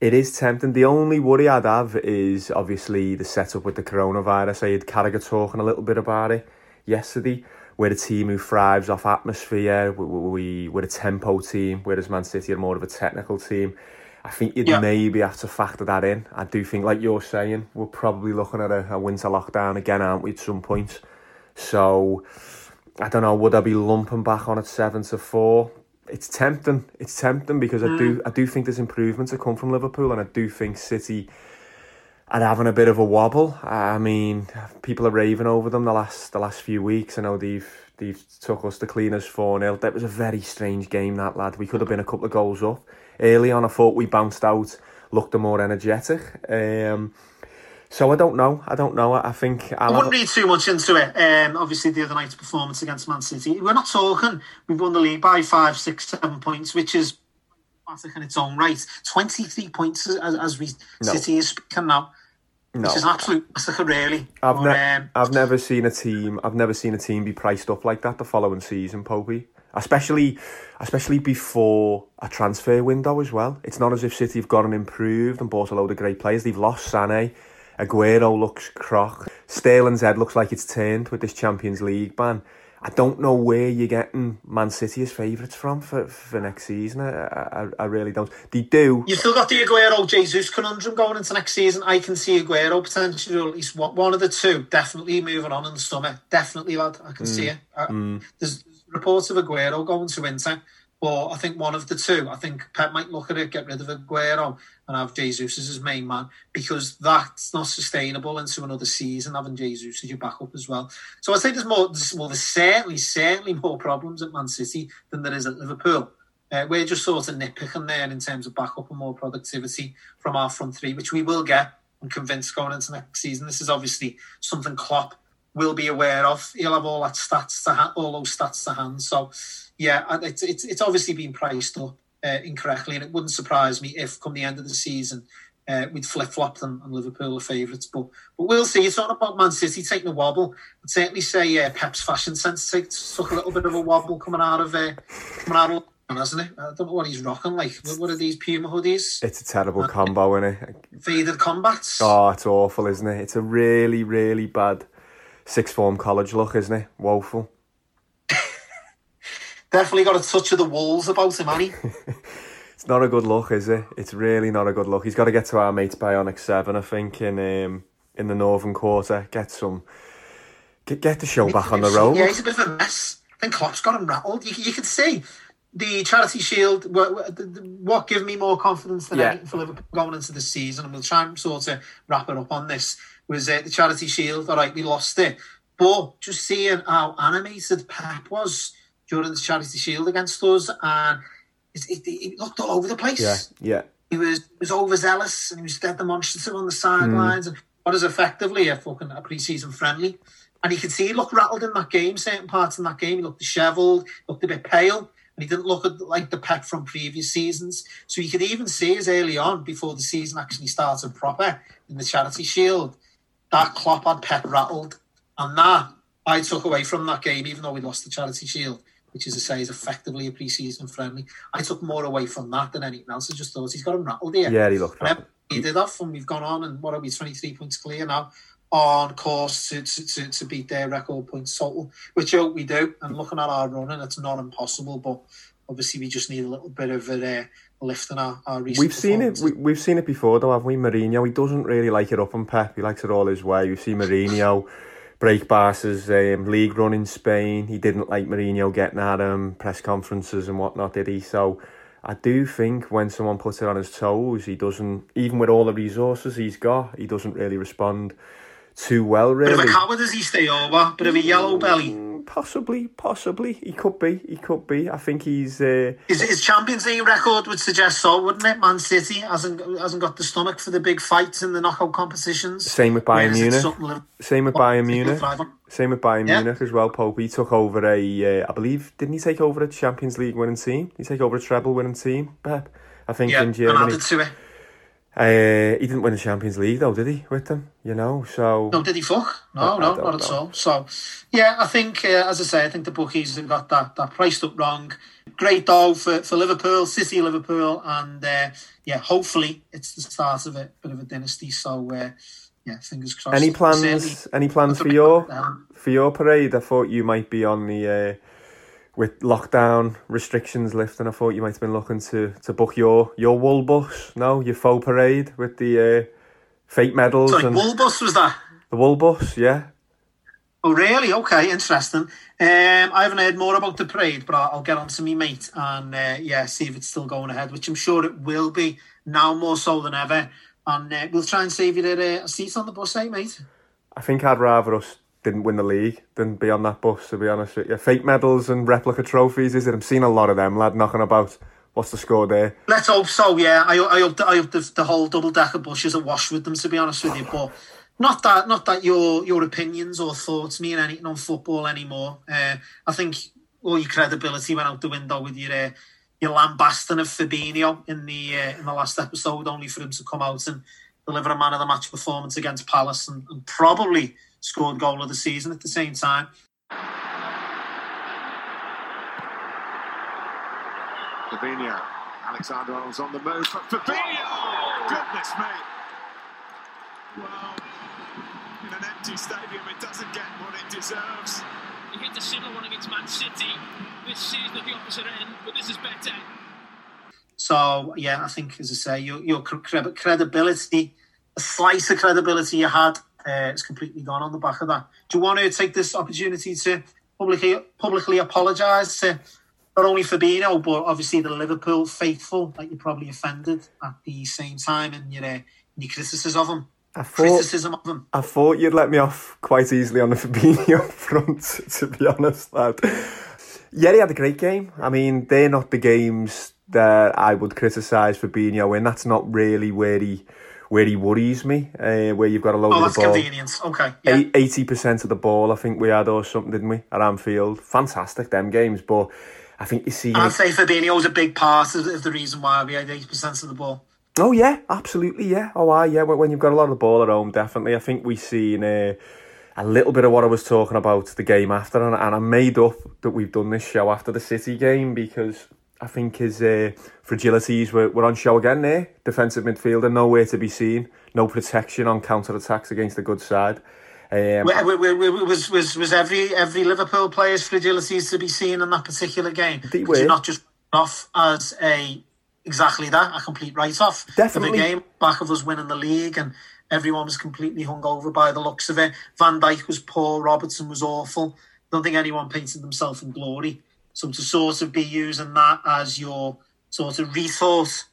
it is tempting. The only worry I'd have is obviously the setup with the coronavirus. I had Carragher talking a little bit about it yesterday. We're a team who thrives off atmosphere. We, we, we're a tempo team, whereas Man City are more of a technical team. I think you'd Yeah. maybe have to factor that in. I do think, like you're saying, we're probably looking at a, a winter lockdown again, aren't we, at some point? So, I don't know, would I be lumping back on at seven to four? It's tempting. It's tempting because I do mm. I do think there's improvements that come from Liverpool and I do think City are having a bit of a wobble. I mean, people are raving over them the last the last few weeks. I know they've they've took us to cleaners 4 0. That was a very strange game, that lad. We could have been a couple of goals up. Early on, I thought we bounced out, looked more energetic. Um, so I don't know. I don't know. I think I I'll wouldn't have, read too much into it. Um, obviously, the other night's performance against Man City, we're not talking. We've won the league by five, six, seven points, which is in its own right. Twenty-three points as, as we No. City is speaking now, no. is an absolute massacre, really. I've, ne- um, I've never seen a team. I've never seen a team be priced up like that the following season, Popey. Especially, especially before a transfer window as well. It's not as if City have gone and improved and bought a load of great players. They've lost Sané. Aguero looks crock. Sterling's head looks like it's turned with this Champions League ban. I don't know where you're getting Man City as favourites from for, for next season. I, I, I really don't. They do. You've still got the Aguero Jesus conundrum going into next season. I can see Aguero potentially, at least one, one of the two, definitely moving on in the summer. Definitely, lad. I can see it. Uh, Mm. There's reports of Aguero going to Inter, but I think one of the two. I think Pep might look at it, get rid of Aguero, and have Jesus as his main man because that's not sustainable into another season. Having Jesus as your backup as well. So I think there's more. Well, there's certainly, certainly more problems at Man City than there is at Liverpool. Uh, we're just sort of nitpicking there in terms of backup and more productivity from our front three, which we will get. I'm convinced going into next season. This is obviously something Klopp will be aware of. He'll have all that stats to hand, all those stats to hand. So, yeah, it's it's, it's obviously been priced up uh, incorrectly, and it wouldn't surprise me if, come the end of the season, uh, we'd flip flop them and Liverpool are favourites. But but we'll see. It's not about Man City taking a wobble. I'd certainly say uh, Pep's fashion sense take, took a little bit of a wobble coming out of uh, coming out of hasn't it? I don't know what he's rocking like. What, what are these Puma hoodies? It's a terrible combo, isn't it? Faded combats. Oh, it's awful, isn't it? It's a really, really bad sixth form college look, isn't it? Woeful. Definitely got a touch of the walls about him, hasn't it's not a good look, is it? It's really not a good look. He's got to get to our mates Bionic Seven, I think, in um, in the Northern Quarter. Get some, get get the show back on the road. Yeah, he's a bit of a mess. I think Klopp's got him rattled. You, you can see the Charity Shield. What, what gave me more confidence than Yeah. anything for Liverpool going into the season, and we'll try and sort of wrap it up on this. Was uh, the Charity Shield? All right, we lost it, but just seeing how animated Pep was during the Charity Shield against us, and it looked all over the place Yeah, yeah. he was he was overzealous and he was dead demonstrative on the sidelines and what is effectively a fucking a pre-season friendly. And you could see he looked rattled in that game, certain parts in that game. He looked dishevelled, looked a bit pale, and he didn't look at, like the Pep from previous seasons. So you could even see as early on, before the season actually started proper in the Charity Shield, that Klopp had Pep rattled. And that I took away from that game, even though we lost the Charity Shield, which is to say is effectively a pre-season friendly. I took more away from that than anything else. I just thought he's got him rattled here. Yeah, he looked And he did off, and we've gone on, and what are we, 23 points clear now, on course to, to, to, to beat their record points total, which I hope we do. And looking at our running, it's not impossible, but obviously we just need a little bit of a lift in our, our recent We've seen it. We, we've seen it before, though, haven't we? Mourinho. He doesn't really like it up on Pep. He likes it all his way. You see Mourinho break Barca's um, league run in Spain. He didn't like Mourinho getting at him, press conferences and whatnot, did he? So I do think when someone puts it on his toes, he doesn't. Even with all the resources he's got, he doesn't really respond too well. Bit of Really, a coward does he stay over, bit of a yellow belly. possibly, possibly, he could be. He could be. I think he's. Uh, His, his Champions League record would suggest so, wouldn't it? Man City hasn't hasn't got the stomach for the big fights in the knockout competitions. Same with Bayern Munich. Liverpool- Same with Bayern Munich. Same with Bayern Yeah. Munich as well, Pope. He took over a, uh, I believe, didn't he take over a Champions League winning team? He take over a treble winning team, Pep? I think Yeah, in and Germany. added to it. Uh, he didn't win the Champions League though, did he? With them, you know. So No, did he fuck? No, I no, don't not at know. all. So, yeah, I think, uh, as I say, I think the bookies have got that, that priced up wrong. Great though for, for Liverpool, City Liverpool, and uh, yeah, hopefully it's the start of a bit of a dynasty. So, uh, yeah, fingers crossed. any plans? Certainly- Any plans for your for your parade? I thought you might be on the uh, with lockdown restrictions lifting. I thought you might have been looking to, to book your your wool bus. No, your faux parade with the uh, fake medals Sorry, and Woolbus was that? the wool bus. Yeah. Oh, really? Okay, interesting. Um, I haven't heard more about the parade, but I'll, I'll get on to me mate and uh, yeah, see if it's still going ahead, which I'm sure it will be now more so than ever. And uh, we'll try and save you a, a seat on the bus, eh, mate? I think I'd rather us didn't win the league than be on that bus, to be honest with you. Fake medals and replica trophies, is it? I'm seeing a lot of them, lad, knocking about. What's the score there? Let's hope so. Yeah, I, I hope, I hope the, the whole double decker bus is a wash with them. To be honest with you, but not that not that your your opinions or thoughts mean anything on football anymore. Uh, I think all your credibility went out the window with your uh, your lambasting of Fabinho in the uh, in the last episode, only for him to come out and deliver a man of the match performance against Palace and, and probably scored goal of the season at the same time. Fabinho. Alexander Arnold's on the move for Fabinho! Goodness me! Well, in an empty stadium, it doesn't get what it deserves. He hit a similar one against Man City this season at the opposite end, but this is better. So yeah, I think as I say, your your credibility, a slice of credibility you had, uh, is completely gone on the back of that. Do you want to take this opportunity to publicly publicly apologise to not only Fabinho but obviously the Liverpool faithful that you probably offended at the same time and your uh, your criticism of him? I thought, Criticism of him. I thought you'd let me off quite easily on the Fabinho front, to be honest, lad. Yeah, he had a great game. I mean, they're not the games that I would criticise Fabinho in. That's not really where he where he worries me. Uh, where you've got a load Oh, of the ball. convenience. Okay, yeah. Eighty percent of the ball, I think we had, or something, didn't we, at Anfield? Fantastic, them games. But I think you see. I'd say Fabinho's a big part of, the reason why we had eighty percent of the ball. Oh yeah, absolutely, yeah. Oh aye, yeah. When when you've got a lot of the ball at home, definitely. I think we seen uh, a little bit of what I was talking about the game after, and, and I made up that we've done this show after the City game because I think his uh, fragilities were, were on show again there. Defensive midfielder, nowhere to be seen. No protection on counter attacks against the good side. Um, was was was every every Liverpool player's fragilities to be seen in that particular game? They were. not just off as a exactly that a complete write off Definitely. of the game back of us winning the league and everyone was completely hung over by the looks of it. Van Dijk was poor, Robertson was awful. Don't think anyone painted themselves in glory. So to sort of be using that as your sort of rethought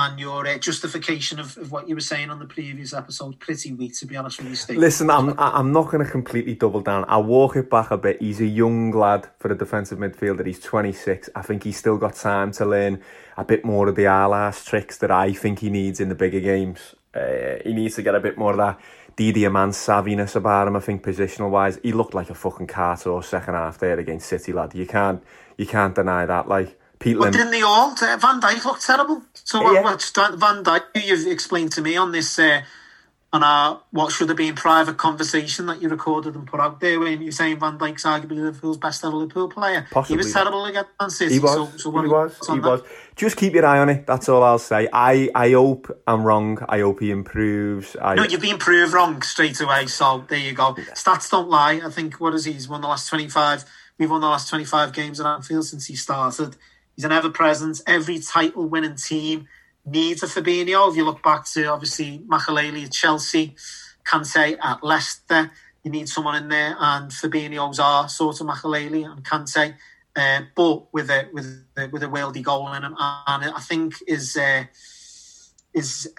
and your uh, justification of, of what you were saying on the previous episode, pretty weak to be honest with you, Steve. Listen, I'm I'm not going to completely double down. I'll walk it back a bit. He's a young lad for a defensive midfielder. He's 26. I think he's still got time to learn a bit more of the Alas tricks that I think he needs in the bigger games. Uh, he needs to get a bit more of that Didier man savviness about him. I think positional wise, he looked like a fucking Carter second half there against City, lad. You can't you can't deny that. Like Pete But Lim. didn't they all? Uh, Van Dijk looked terrible. So what, Yeah. what's that- Van Dijk, You've explained to me on this uh, on our what should have been private conversation that you recorded and put out there when you're saying Van Dijk's arguably Liverpool's best ever Liverpool player. Possibly. He was terrible against Man City. He was. So, so he was. He that? was. Just keep your eye on it. That's all I'll say. I, I hope I'm wrong. I hope he improves. I, No, you've been proved wrong straight away. So there you go. Stats don't lie. I think what is he? He's won the last twenty five. We've won the last twenty five games at Anfield since he started. He's an ever present. Every title winning team needs a Fabinho. If you look back to obviously Makelele at Chelsea, Kante at Leicester, you need someone in there, and Fabinho's are sort of Makelele and Kante. Uh, but with a with a, with a worldy goal in him, and I think is uh, is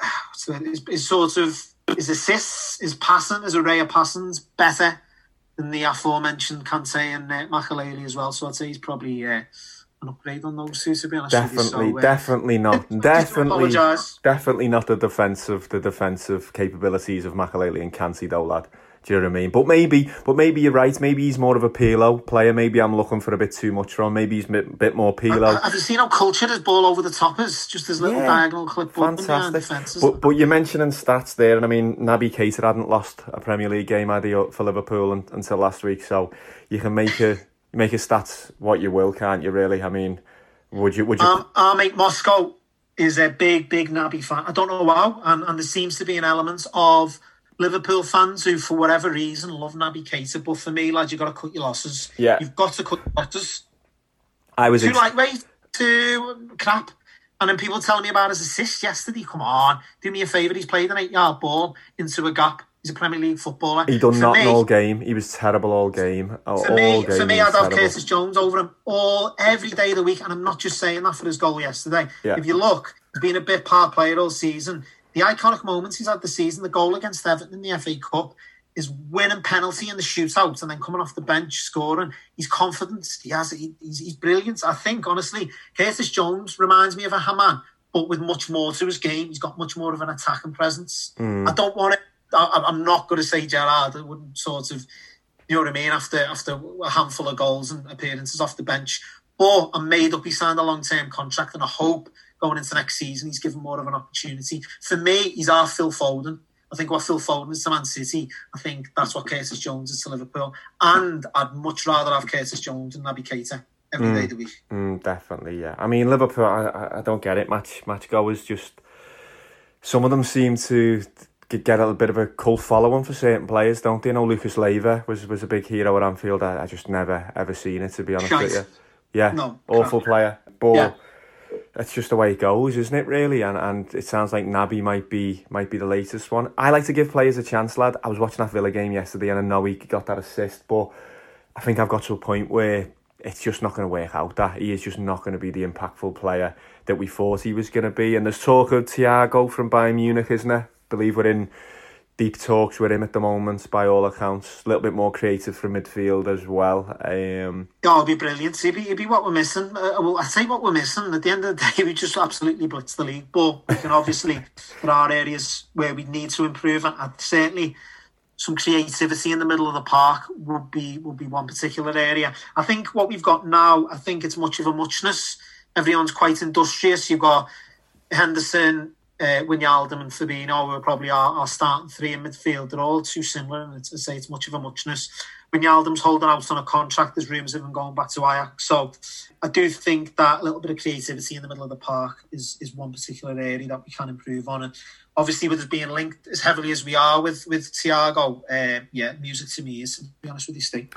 is, sort of his assists, his passing, his array of passings better than the aforementioned Kante and uh, as well. So I'd say he's probably uh, an upgrade on those two. To be honest, Definitely. So, uh, definitely not. Definitely, definitely not the defensive, the defensive capabilities of Makelele and Kansi, though, lad. Do you know what I mean? But maybe, but maybe you're right. Maybe he's more of a Pirlo player. Maybe I'm looking for a bit too much from. Maybe he's a bit, bit more Pirlo. Have you seen how cultured his ball over the top is? Just his little Yeah. diagonal clipboard behind Fantastic. But but you're mentioning stats there, and I mean Naby Keita hadn't lost a Premier League game had he for Liverpool un, until last week, so you can make a make a stats what you will, can't you? Really? I mean, would you would you? Um, our mate Moscow is a big, big Naby fan. I don't know how, and, and there seems to be an element of Liverpool fans who, for whatever reason, love Naby Keita. But for me, lad, you've got to cut your losses. Yeah. You've got to cut your losses. I was Too ex- lightweight, too crap. And then people telling me about his assist yesterday. Come on, do me a favour. He's played an eight-yard ball into a gap. He's a Premier League footballer. he done For nothing me- all game. He was terrible all game. All, for me, game for me, I'd have. Curtis Jones over him all every day of the week, and I'm not just saying that for his goal yesterday. Yeah. If you look, he's been a bit part player all season. The iconic moments he's had the season, the goal against Everton in the FA Cup, is winning penalty in the shootout and then coming off the bench scoring. He's confident. He has. He, he's, he's brilliant. I think honestly, Curtis Jones reminds me of a Hamann, but with much more to his game. He's got much more of an attacking presence. Mm. I don't want it. I, I'm not going to say Gerrard. I wouldn't sort of, you know what I mean. After after a handful of goals and appearances off the bench, but I'm made up. He signed a long term contract, and I hope going into next season he's given more of an opportunity. For me, he's our Phil Foden. I think what Phil Foden is to Man City, I think that's what Curtis Jones is to Liverpool. And I'd much rather have Curtis Jones than Naby Keita every day of the week. Mm, definitely, yeah. I mean, Liverpool, I, I, I don't get it. Match match goers just some of them seem to get a bit of a cult following for certain players, don't they? You know, Lucas Leiva was was a big hero at Anfield. I, I just never ever seen it to be honest with you. Yeah, No, awful crap. player, but. Yeah. That's just the way it goes, isn't it? Really, and and it sounds like Naby might be might be the latest one. I like to give players a chance, lad. I was watching that Villa game yesterday, and I know he got that assist, but I think I've got to a point where it's just not going to work out. That he is just not going to be the impactful player that we thought he was going to be. And there's talk of Thiago from Bayern Munich, isn't there? Believe we're in deep talks with him at the moment, by all accounts. A little bit more creative from midfield as well. Um, Oh, it'd be brilliant. It'd be, it'd be what we're missing. Uh, well, I say what we're missing. At the end of the day, we just absolutely blitz the league. But we can obviously, there are areas where we need to improve, and, and certainly some creativity in the middle of the park would be would be one particular area. I think what we've got now, I think it's much of a muchness. Everyone's quite industrious. You've got Henderson, uh, Wijnaldum and Fabinho were probably our, our starting three in midfield. They're all too similar, and it's, I say it's much of a muchness. Wijnaldum's holding out on a contract. There's rumours of him going back to Ajax. So I do think that a little bit of creativity in the middle of the park is, is one particular area that we can improve on. And obviously, with us being linked as heavily as we are with with Thiago, uh, yeah, music to me is, to be honest with you, Steve.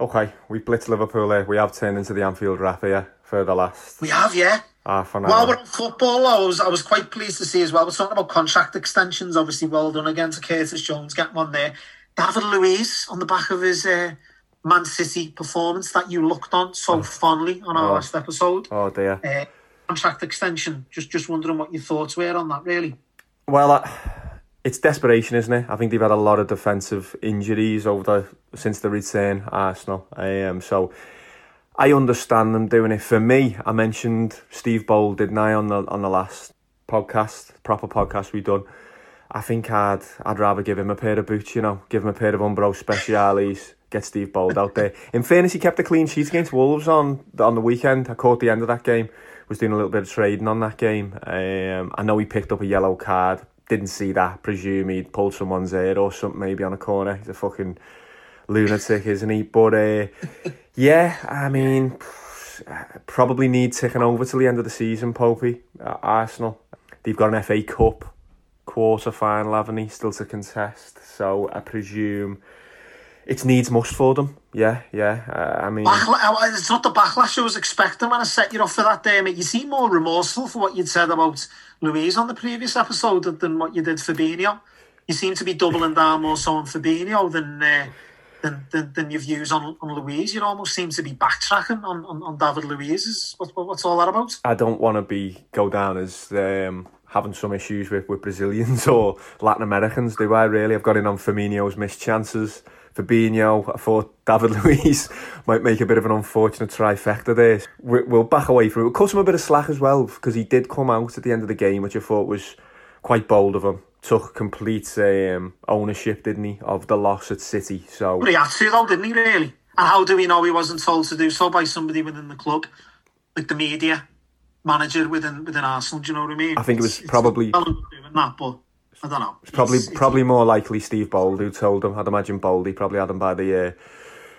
Okay, we blitzed Liverpool there. We have turned into the Anfield Rap here for the last. We have, yeah. Half an While hour. we're on football, I was I was quite pleased to see as well. We're talking about contract extensions. Obviously, well done again to Curtis Jones getting one there. David Luiz on the back of his uh, Man City performance that you looked on so fondly on our Oh. last episode. Oh dear. Uh, contract extension. Just just wondering what your thoughts were on that. Really. Well, uh, it's desperation, isn't it? I think they've had a lot of defensive injuries over the since the return Arsenal. Um, so I understand them doing it. For me, I mentioned Steve Bould, didn't I, on the on the last podcast, proper podcast we've done. I think I'd I'd rather give him a pair of boots, you know, give him a pair of Umbro Specialis, get Steve Bould out there. In fairness, he kept a clean sheet against Wolves on on the weekend. I caught the end of that game. Was doing a little bit of trading on that game. Um, I know he picked up a yellow card. Didn't see that. Presume he'd pulled someone's hair or something, maybe on a corner. He's a fucking lunatic, isn't he? But uh, yeah, I mean, probably need ticking over till the end of the season. Popey, uh, Arsenal. They've got an FA Cup quarter final, haven't they? Still to contest. So I presume it's needs must for them. Yeah, yeah. Uh, I mean, Backla- it's not the backlash I was expecting when I set you up for that day, mate. You seem more remorseful for what you'd said about Luiz on the previous episode than what you did for Fabinho. You seem to be doubling down more so on Fabinho than uh, than, than than your views on, on Luiz. You almost seem to be backtracking on, on, on David Luiz's. What, what, what's all that about? I don't want to be go down as um, having some issues with, with Brazilians or Latin Americans, do I really? I've got in on Firmino's missed chances. Fabinho, I thought David Luiz might make a bit of an unfortunate trifecta there. We- We'll back away from it. We'll cut him a bit of slack as well because he did come out at the end of the game, which I thought was quite bold of him. Took complete um, ownership, didn't he, of the loss at City. So But he had to, though, didn't he, really? And how do we know he wasn't told to do so by somebody within the club? Like the media manager within within Arsenal, do you know what I mean? I think it was It's- it's probably- well doing that, but I don't know. It's probably It's- it's- probably more likely Steve Bould who told him. I'd imagine Boldy probably had him by the uh,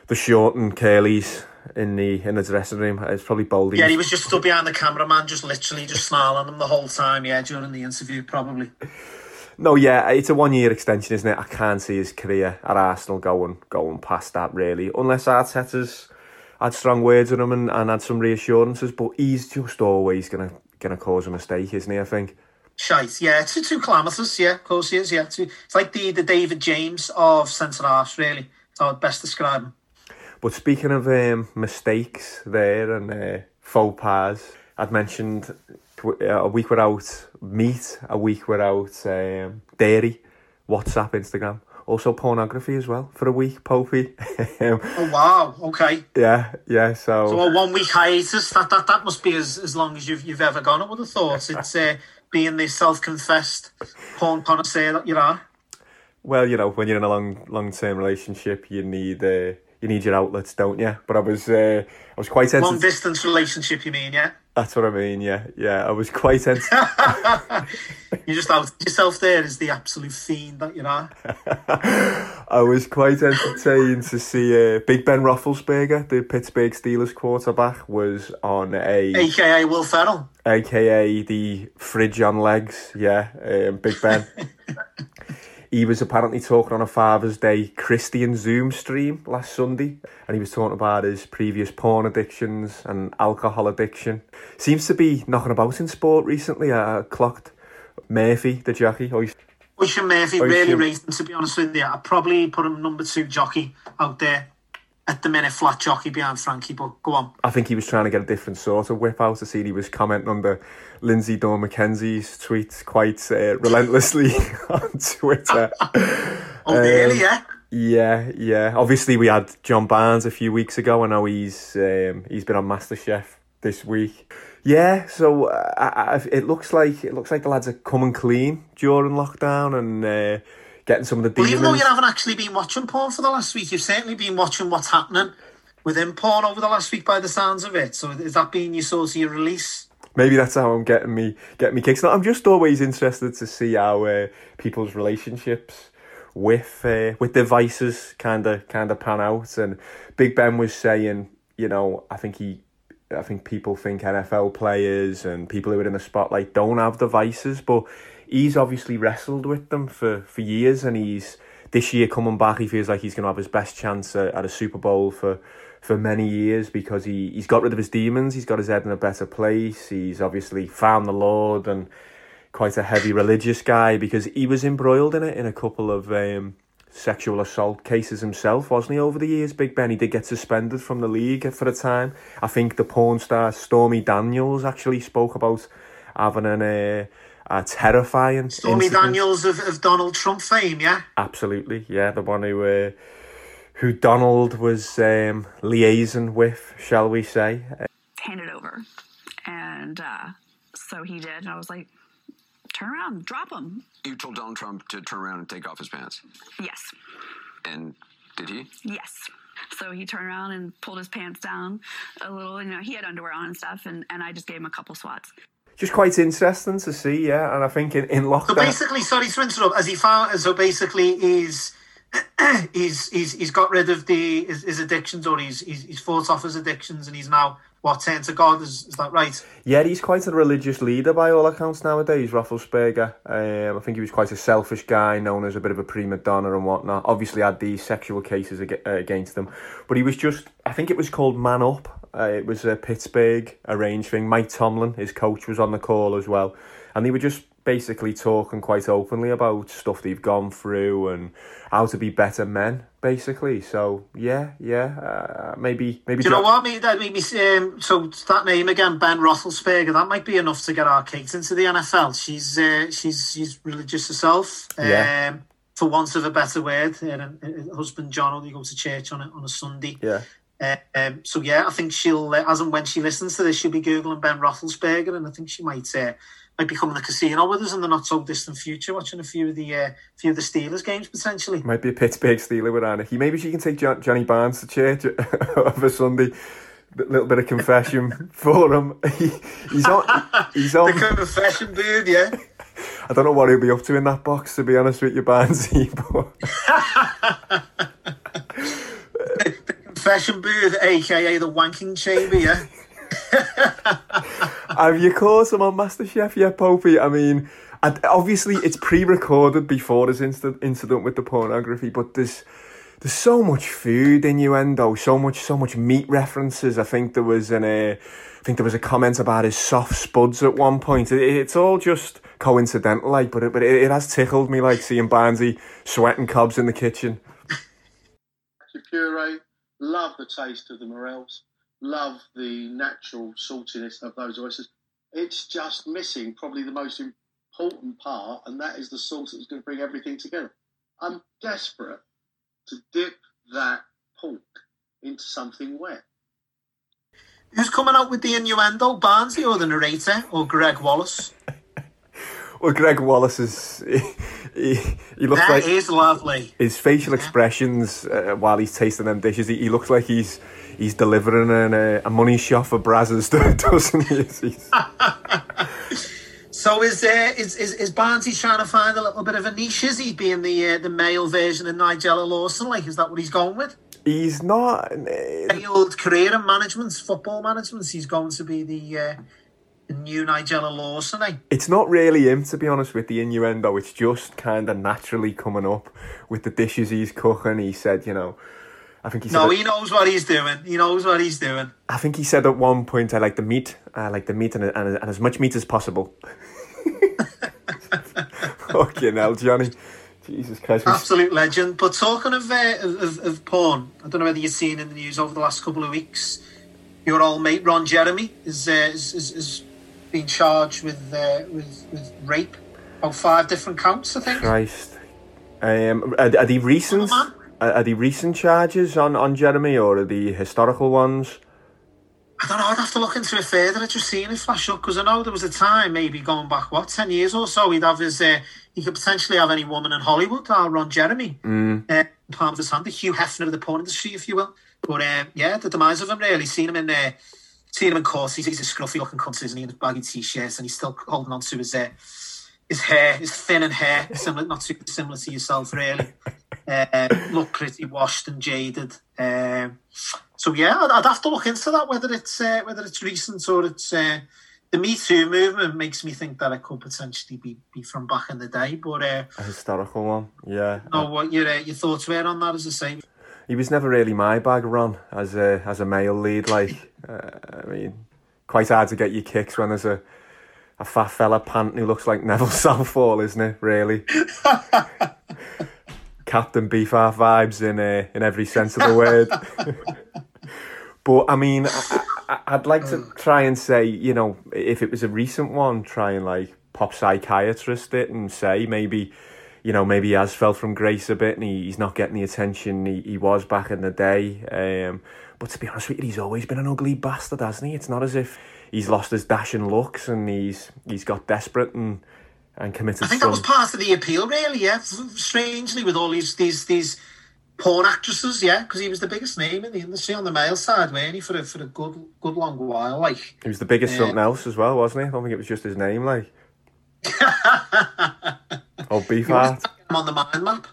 the short and curlies in the in the dressing room. It's probably Boldy. Yeah, he was just stood behind the cameraman, just literally just snarling him the whole time. Yeah, during the interview, probably. No, yeah, it's a one year extension, isn't it? I can't see his career at Arsenal going going past that really, unless Arteta's had strong words with him and, and had some reassurances. But he's just always gonna gonna cause a mistake, isn't he? I think. Shite. Yeah, too too calamitous. Yeah, of course he is. Yeah, it's like the the David James of centre halves. Really, that's how I'd best describe him. But speaking of um, mistakes there and uh, faux pas, I'd mentioned a week without meat, a week without um, dairy, WhatsApp, Instagram, also pornography as well for a week, Popey. Oh wow. Okay. yeah, yeah. So, So a one week hiatus. That that that must be as, as long as you've you've ever gone. I would have thought it's uh, being the self confessed porn connoisseur that you are. well, you know, when you're in a long long term relationship, you need uh, you need your outlets, don't you? But I was uh, I was quite Long distance relationship, you mean? Yeah. That's what I mean. Yeah, yeah. I was quite sensitive. You just out yourself there as the absolute fiend that you are. I was quite entertained to see uh, Big Ben Roethlisberger, the Pittsburgh Steelers quarterback, was on a AKA Will Ferrell. aka the fridge on legs. Yeah, um, Big Ben. he was apparently talking on a Father's Day Christian Zoom stream last Sunday, and he was talking about his previous porn addictions and alcohol addiction. Seems to be knocking about in sport recently. I clocked Murphy, the jockey. He's- Oisin Murphy Oisin. really rate him, to be honest with you. I'd probably put him number two jockey out there at the minute, flat jockey behind Frankie, but go on. I think he was trying to get a different sort of whip out. I seen he was commenting on the Lindsey Dawn McKenzie's tweets quite uh, relentlessly on Twitter. Oh, really, yeah? Yeah, yeah. Obviously, we had John Barnes a few weeks ago. I know he's um, he's been on MasterChef this week. Yeah, so uh, I, I, it looks like it looks like the lads are coming clean during lockdown and uh, getting some of the Well, even though you haven't actually been watching porn for the last week, you've certainly been watching what's happening within porn over the last week by the sounds of it. So is that being your sort of your release? maybe that's how I'm getting me getting me kicks. I'm just always interested to see how uh, people's relationships with uh, with devices kind of kind of pan out. And Big Ben was saying, you know, I think he. I think people think NFL players and people who are in the spotlight don't have devices, but he's obviously wrestled with them for, for years, and he's this year coming back. He feels like he's going to have his best chance at, at a Super Bowl for for many years because he, he's got rid of his demons, he's got his head in a better place, he's obviously found the Lord and quite a heavy religious guy because he was embroiled in it in a couple of um, sexual assault cases himself, wasn't he, over the years, Big Ben? He did get suspended from the league for a time. I think the porn star Stormy Daniels actually spoke about having an... Uh, a terrifying Stormy incident. Daniels of, of Donald Trump fame, yeah? Absolutely, yeah. The one who uh, who Donald was um, liaison with, shall we say. Hand it over. And uh, so he did. And I was like, turn around, drop him. You told Donald Trump to turn around and take off his pants. Yes. And did he? Yes. So he turned around and pulled his pants down a little. You know, he had underwear on and stuff. And, and I just gave him a couple swats just quite interesting to see, yeah. And I think in, in lockdown. So basically, sorry to interrupt. As he found, so basically, he's he's he's he's got rid of the his, his addictions, or he's, he's he's fought off his addictions, and he's now what turned to God. Is, is that right? Yeah, he's quite a religious leader by all accounts nowadays. Roethlisberger. Um, I think he was quite a selfish guy, known as a bit of a prima donna and whatnot. Obviously, had these sexual cases against him, but he was just. I think it was called Man Up uh, it was a Pittsburgh arranged thing. Mike Tomlin, his coach, was on the call as well, and they were just basically talking quite openly about stuff they've gone through and how to be better men, basically. So yeah, yeah, uh, maybe maybe. Do you know what? Maybe that made me um, so that name again, Ben Roethlisberger. That might be enough to get our Kate into the NFL. She's uh, she's she's religious herself. Yeah. Um, for want of a better word, her, her husband John only goes to church on a, on a Sunday. Yeah. Uh, um, so yeah, I think she'll, uh, as and when she listens to this, she'll be googling Ben Roethlisberger, and I think she might uh, might be coming to the casino with us in the not so distant future, watching a few of the uh, few of the Steelers games potentially. Might be a Pittsburgh Steeler with Anarchy. Maybe she can take John, Johnny Barnes to church of a Sunday. A little bit of confession for him. He, he's on. He's on. the confession dude, yeah. I don't know what he'll be up to in that box, to be honest with you, Barnesy, but confession booth, aka the wanking chamber, yeah. Have you caught him on MasterChef yet, Popey? I mean, obviously it's pre-recorded before this incident incident with the pornography, but there's there's so much food innuendo, so much so much meat references. I think there was an uh, I think there was a comment about his soft spuds at one point. It, it's all just coincidental, like, but it, but it, it has tickled me, like seeing Barnesy sweating cobs in the kitchen. Puree, love the taste of the morels, love the natural saltiness of those oysters. It's just missing probably the most important part, and that is the sauce that's going to bring everything together. I'm desperate to dip that pork into something wet. Who's coming out with the innuendo, Barnesy or the narrator or Gregg Wallace? well, Gregg Wallace is he, he looks that like is lovely. His facial expressions uh, while he's tasting them dishes, he, he looks like he's he's delivering an, uh, a money shot for Brazzers, doesn't he? so is, uh, is is is Barnesy trying to find a little bit of a niche? Is he being the uh, the male version of Nigella Lawson? Like, is that what he's going with? He's not. Any old career in management, football management. He's going to be the. Uh, new Nigella Lawson, eh? It's not really him, to be honest, with the innuendo. It's just kind of naturally coming up with the dishes he's cooking. He said, you know, I think he. No, he knows what he's doing. He knows what he's doing. I think he said at one point, I like the meat. I like the meat and, and, and as much meat as possible. Fucking hell, Johnny. Jesus Christ. Absolute legend. But talking of, uh, of, of porn, I don't know whether you've seen in the news over the last couple of weeks, your old mate Ron Jeremy is, uh, is, is, is been charged with uh, with, with rape on five different counts, I think. Christ. Um, are, are they recent? Oh, are, are they recent charges on, on Jeremy or are they historical ones? I don't know. I'd have to look into it further. I just seen it flash up because I know there was a time, maybe going back what ten years or so, he'd have his. Uh, he could potentially have any woman in Hollywood, uh, Ron Jeremy, mm. uh, palm of his hand, the Hugh Hefner of the porn industry, if you will. But uh, yeah, the demise of him really. Seen him in there. Uh, seen him in course. He's, he's a scruffy looking cunt, isn't he? In his baggy t-shirts, and he's still holding on to his uh, his hair, his thin and hair, similar, not too similar to yourself, really. Uh, look pretty washed and jaded. Um, so yeah, I'd, I'd, have to look into that whether it's uh, whether it's recent or it's uh, the Me Too movement makes me think that it could potentially be, be from back in the day. But uh, a historical one, yeah. No, what your uh, your thoughts were on that? As I say, he was never really my bag, Ron, as a as a male lead. Like, uh, I mean, quite hard to get your kicks when there's a a fat fella pant who looks like Neville Southall, isn't it? Really. Captain Beefheart vibes in uh, in every sense of the word. but I mean, I, would like to try and say, you know, if it was a recent one, try and like pop psychiatrist it and say maybe, you know, maybe he has fell from grace a bit and he, he's not getting the attention he, he was back in the day. Um, but to be honest with you, he's always been an ugly bastard, hasn't he? It's not as if he's lost his dashing looks and he's he's got desperate and and committed. I think some... that was part of the appeal, really. Yeah, strangely, with all these these these porn actresses, yeah, because he was the biggest name in the industry on the male side, weren't he? For a for a good good long while, like he was the biggest uh, something else as well, wasn't he? I don't think it was just his name, like. oh, Beefheart. I'm on the mind map.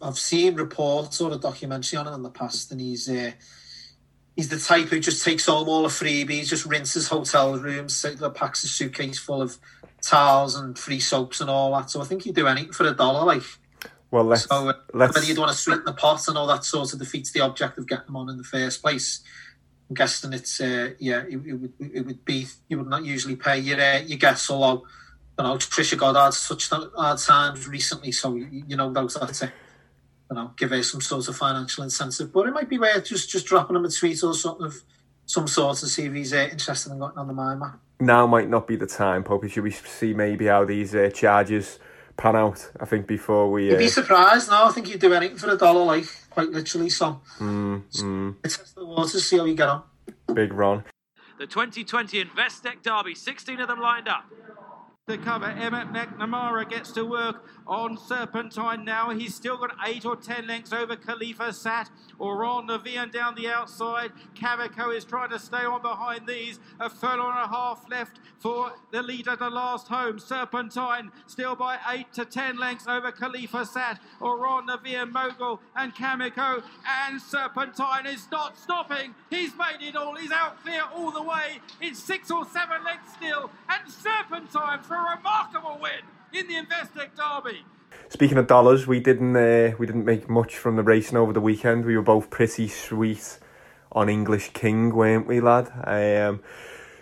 I've seen reports or a documentary on it in the past, and he's. Uh, he's the type who just takes home all the freebies, just rinses hotel rooms, packs a suitcase full of towels and free soaps and all that. So I think you do anything for a dollar, like. Well, let's. So, uh, let's... Whether you'd want to sweeten the pot and all that sort of defeats the object of getting them on in the first place. I'm guessing it's uh, yeah, it, it, would it would be you would not usually pay your uh, your guests, although you know Trisha Goddard such hard times recently, so you, know those that's it you know, give her some sort of financial incentive. But it might be worth just just dropping him a tweet or something of some sort to see if he's uh, interested in getting on the mind map. Now might not be the time, Poppy. Should we see maybe how these uh, charges pan out? I think before we. Uh... You'd be surprised. No, I think you'd do anything for a dollar, like quite literally. So, mm, mm. test the waters, see how you get on. Big Ron. The 2020 Investec Derby, 16 of them lined up the cover. Emmet McNamara gets to work on Serpentine now. He's still got eight or ten lengths over Khalifa Sat or on Navian down the outside. Cavaco is trying to stay on behind these. A furlong and a half left for the leader to last home. Serpentine still by eight to ten lengths over Khalifa Sat or on Navian Mogul and Kameko. And Serpentine is not stopping. He's made it all. He's out clear all the way. It's six or seven lengths still. And Serpentine for a remarkable win in the Investec Derby. Speaking of dollars, we didn't uh, we didn't make much from the racing over the weekend. We were both pretty sweet on English King, weren't we, lad? Um,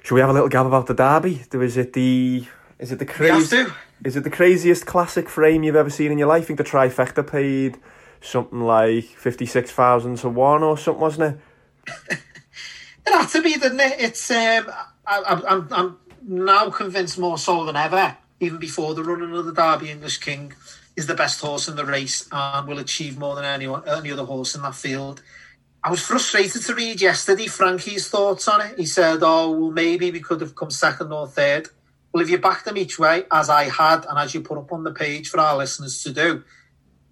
should we have a little gab about the Derby? Is it the is it the crazy? Is it the craziest classic frame you've ever seen in your life? I think the trifecta paid something like fifty six thousand to one or something, wasn't it? it had to be, didn't it? It's um, I, I'm I'm now convinced more so than ever, even before the running of the Derby English King, is the best horse in the race and will achieve more than anyone, any other horse in that field. I was frustrated to read yesterday Frankie's thoughts on it. He said, "Oh, well, maybe we could have come second or third. Well, if you back them each way, as I had, and as you put up on the page for our listeners to do,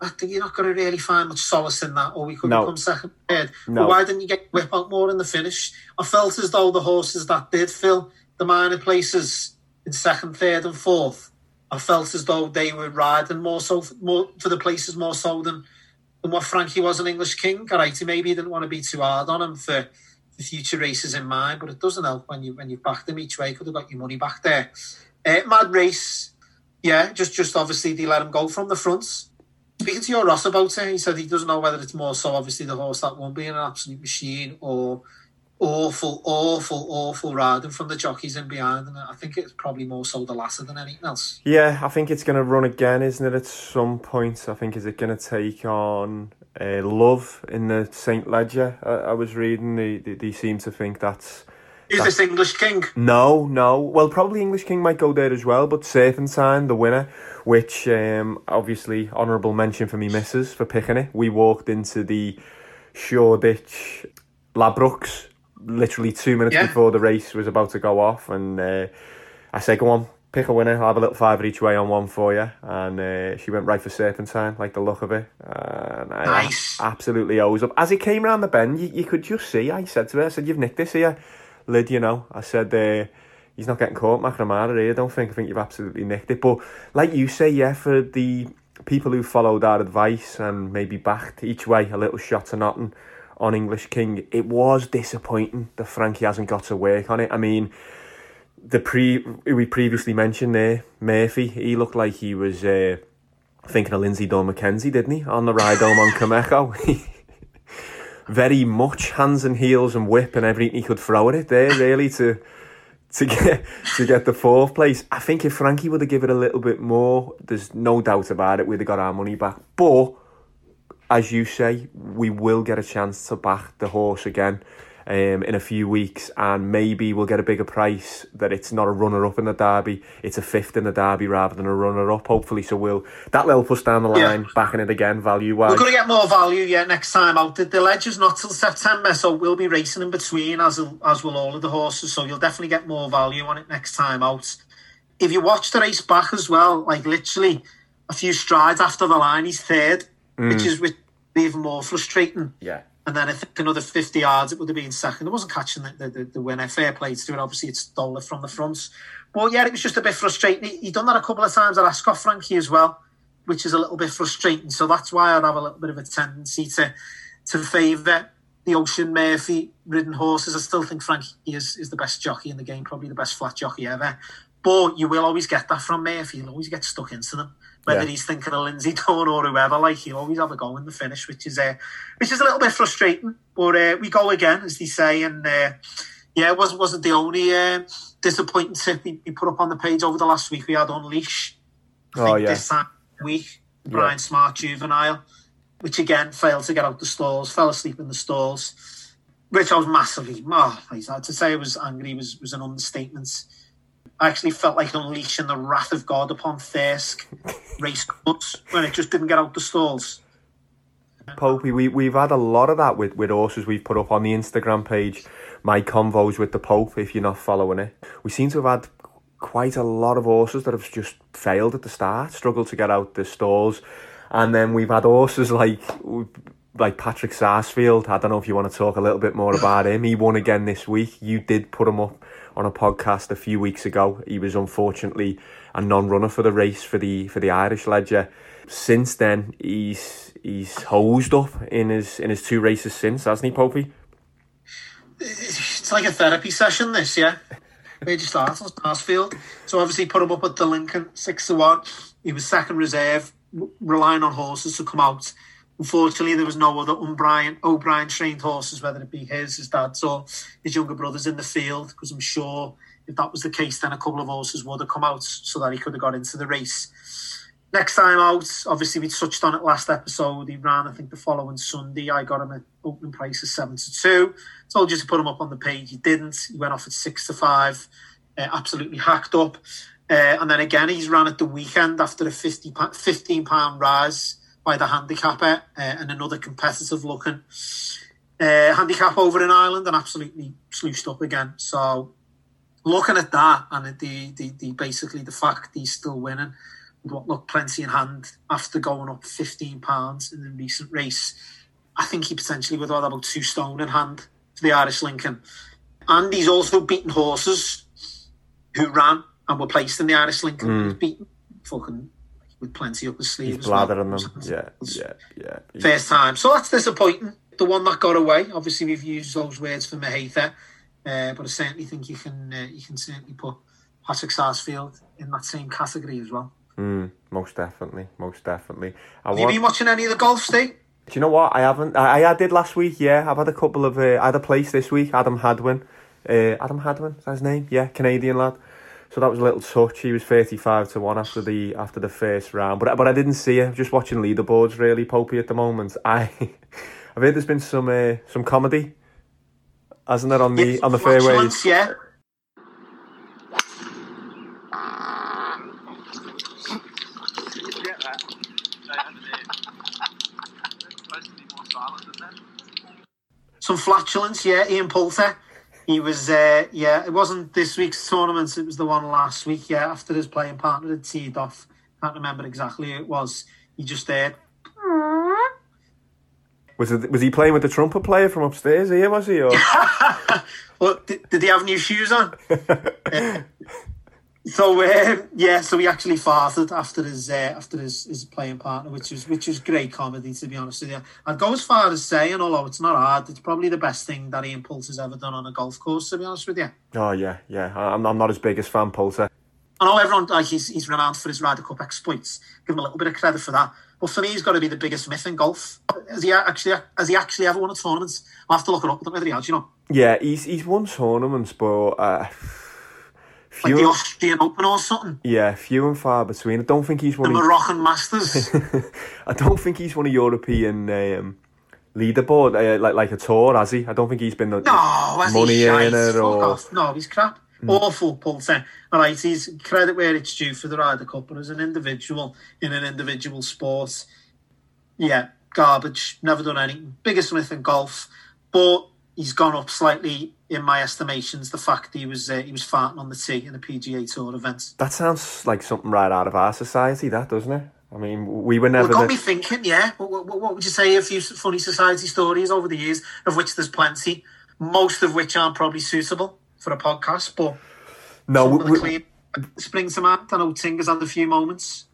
I think you're not going to really find much solace in that. Or we could no. become second, third. No. But why didn't you get whip out more in the finish? I felt as though the horses that did, fill the minor places in second, third, and fourth, I felt as though they were riding more so more for the places more so than than what Frankie was an English king. Right, he maybe didn't want to be too hard on him for the future races in mind, but it doesn't help when you when you back them each way. Could have got your money back there. Uh, mad race, yeah. Just just obviously they let him go from the front. Speaking to your Ross about it, he said he doesn't know whether it's more so obviously the horse that won't be an absolute machine or awful, awful, awful riding from the jockeys and behind. And I think it's probably more so the latter than anything else. Yeah, I think it's going to run again, isn't it? At some point, I think is it going to take on uh, Love in the Saint Leger? I, I was reading. They, they, they seem to think that's. Is this English King? No, no. Well, probably English King might go there as well, but Safe and Serpentine, the winner, which um, obviously honourable mention for me missus for picking it. We walked into the Shoreditch Ladbrokes literally two minutes yeah. before the race was about to go off, and uh, I said, "Go on, pick a winner. I'll have a little fiver each way on one for you." And uh, she went right for Serpentine, like the look of it. And nice. Absolutely owes up. As it came around the bend, you, you could just see. I said to her, "I said you've nicked this here." lid, you know. I said, uh, he's not getting caught, McNamara here, I don't think. I think you've absolutely nicked it. But like you say, yeah, for the people who followed our advice and maybe backed each way a little shot to nothing on English King, it was disappointing that Frankie hasn't got to work on it. I mean, the pre we previously mentioned there, Murphy, he looked like he was uh, thinking of Lindsey Dawn McKenzie, didn't he, on the ride home on Kameko? Very much hands and heels and whip and everything he could throw at it there, really, to to get to get the fourth place. I think if Frankie would have given it a little bit more, there's no doubt about it, we'd have got our money back. But as you say, we will get a chance to back the horse again um, in a few weeks, and maybe we'll get a bigger price that it's not a runner up in the derby, it's a fifth in the derby rather than a runner up. Hopefully, so we'll that will help us down the line, Yeah. backing it again value wise. We're going to get more value, yeah, next time out. The, the legend's not till September, so we'll be racing in between, as as will all of the horses. So you'll definitely get more value on it next time out. If you watch the race back as well, like literally a few strides after the line, he's third, Mm. which is which even more frustrating. Yeah. And then I think another 50 yards, it would have been second. It wasn't catching the, the, the, the winner. Fair play to it. Obviously, it stole it from the front. But yeah, it was just a bit frustrating. He, he done that a couple of times at Ascot, Frankie, as well, which is a little bit frustrating. So that's why I'd have a little bit of a tendency to to favour the Oisin Murphy ridden horses. I still think Frankie is, is the best jockey in the game, probably the best flat jockey ever. But you will always get that from Murphy. You'll always get stuck into them. Whether Yeah. he's thinking of Lindsey Dawn or whoever, like he'll always have a go in the finish, which is uh, which is a little bit frustrating. But uh, we go again, as they say, and uh, yeah, it wasn't wasn't the only uh, disappointing tip we, we put up on the page over the last week. We had Unleash. I Oh, think yeah. This time week, Yeah. Bryan Smart juvenile, which again failed to get out the stalls, fell asleep in the stalls, which I was massively. Oh, to say I was angry was was an understatement. I actually felt like unleashing the wrath of God upon Thirsk race cuts when it just didn't get out the stalls. Popey, we, we've had a lot of that with, with horses we've put up on the Instagram page, my convos with the Pope, if you're not following it. We seem to have had quite a lot of horses that have just failed at the start, struggled to get out the stalls. And then we've had horses like like Patrick Sarsfield. I don't know if you want to talk a little bit more about him. He won again this week. You did put him up on a podcast a few weeks ago. He was unfortunately a non-runner for the race for the for the Irish Ledger. Since then, he's he's hosed up in his in his two races since, hasn't he, Popey? It's like a therapy session, this, yeah. Where'd you start? On Sarsfield. So obviously put him up at the Lincoln, 6 to 1. He was second reserve, relying on horses to come out. Unfortunately, there was no other O'Brien, O'Brien trained horses, whether it be his, his dad's, or his younger brothers in the field, because I'm sure if that was the case, then a couple of horses would have come out so that he could have got into the race. Next time out, obviously we touched on it last episode. He ran, I think, the following Sunday. I got him at opening price of seven to two. Told you to put him up on the page. He didn't. He went off at six to five. Uh, absolutely hacked up. Uh, and then again, he's ran at the weekend after a 50, pa- 15 pound rise by the handicapper uh, and another competitive looking uh, handicap over in Ireland and absolutely sluiced up again. So looking at that and the, the, the basically the fact he's still winning with what looked plenty in hand after going up 15 pounds in the recent race, I think he potentially would have had about two stone in hand for the Irish Lincoln. And he's also beaten horses who ran and were placed in the Irish Lincoln. Mm. He's beaten fucking with plenty up his sleeve. He's as well. blathering them. Yeah, yeah, yeah. First time. So that's disappointing. The one that got away. Obviously, we've used those words for Mahitha, uh, but I certainly think you can uh, you can certainly put Patrick Sarsfield in that same category as well. Mm, most definitely, most definitely. I Have you been watching any of the golf, Steve? Do you know what? I haven't. I, I did last week. Yeah, I've had a couple of. Uh, I had a place this week. Adam Hadwin. Uh, Adam Hadwin. Is that his name? Yeah, Canadian lad. So that was a little touch. He was thirty-five to one after the after the first round. But but I didn't see it. Just watching leaderboards really, Popey at the moment. I I've heard there's been some uh, some comedy, hasn't there on the on the fairways? Flatulence, yeah. Some flatulence, yeah. Ian Poulter. He was, uh, yeah, it wasn't this week's tournament, it was the one last week, yeah, after his playing partner had teed off. Can't remember exactly who it was. He just uh, Was it, was he playing with the trumpet player from upstairs here, was he? Or? well, did, did he have new shoes on? Uh, so uh, yeah, so he actually farted after his uh, after his, his playing partner, which was which was great comedy to be honest with you. I'd go as far as saying, although it's not hard, it's probably the best thing that Ian Poulter has ever done on a golf course. To be honest with you, Oh yeah, yeah. I'm, I'm not as big as fan Poulter. I know everyone like he's he's renowned for his Ryder Cup exploits. Give him a little bit of credit for that. But for me, he's got to be the biggest myth in golf. Has he actually has he actually ever won a tournament? I'll have to look it up. I don't know whether he has, you know. Yeah, he's he's won tournaments, but uh, Like few. the Austrian Open or something. yeah, few and far between. I don't think he's The one. Of, Moroccan Masters. I don't think he's won a European um, leaderboard uh, like like a tour, has he? I don't think he's been the No, money earner or. off. No, he's crap. Awful Poulter. All right, he's credit where it's due for the Ryder Cup, but as an individual in an individual sport, yeah, garbage. Never done anything. Biggest myth in golf, but he's gone up slightly in my estimations. The fact he was uh, he was farting on the tee in a PGA Tour event. That sounds like something right out of our society, that doesn't it? I mean, we were Well, never. it got the- me thinking. Yeah, what, what, what would you say? A few funny society stories over the years, of which there's plenty. Most of which aren't probably suitable for a podcast, but no, we- the clean spring to mind. I know Tinger's had a few moments.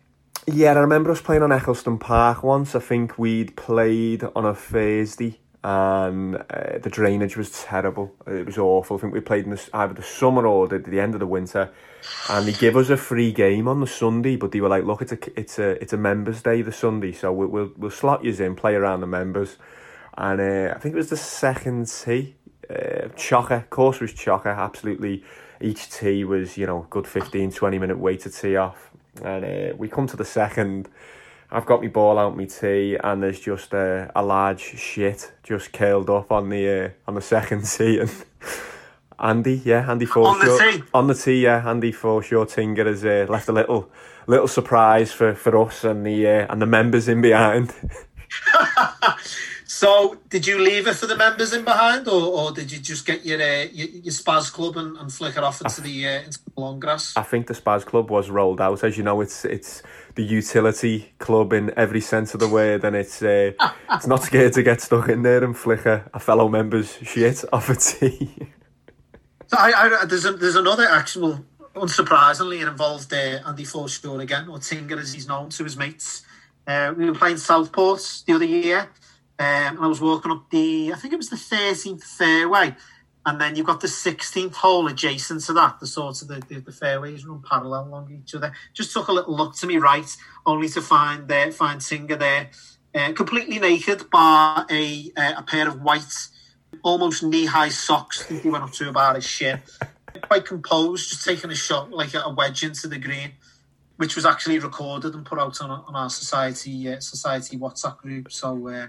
Yeah, I remember us playing on Eccleston Park once. I think we'd played on a Thursday and uh, the drainage was terrible. It was awful. I think we played in the, either the summer or the, the end of the winter. And they give us a free game on the Sunday, but they were like, "Look, it's a it's a it's a members' day the Sunday, so we'll we'll, we'll slot you in, play around the members." And uh, I think it was the second tee, uh, chocker. Course was chocker. Absolutely, each tee was you know good 15, 20 minute wait to tee off. And uh, we come to the second. I've got my ball out my tee, and there's just a, a large shit just curled up on the uh, on the second tee. And Andy, yeah, Andy On the tee? on the tee, yeah, Andy Forshaw Tinger has uh, left a little little surprise for, for us and the uh, and the members in behind. So, did you leave it for the members in behind, or, or did you just get your uh, your, your spaz club and, and flick it off into the uh, into the long grass? I think the Spaz Club was rolled out. As you know, it's it's the utility club in every sense of the word, and it's uh, it's not scared to get stuck in there and flick a, a fellow member's shit off a tee. So I, I, there's a, there's another actual, unsurprisingly, it involved uh, Andy Forshaw again, or Tinger as he's known to his mates. Uh, we were playing Southport the other year, um, and I was walking up the, I think it was the 13th fairway, and then you've got the 16th hole adjacent to that, the sort of the, the, the fairways run parallel along each other. Just took a little look to me right, only to find uh, find Tinger there, uh, completely naked, bar a uh, a pair of white almost knee-high socks. I think he went up to about his shin. Quite composed, just taking a shot like a wedge into the green, which was actually recorded and put out on, on our society uh, society WhatsApp group. So uh,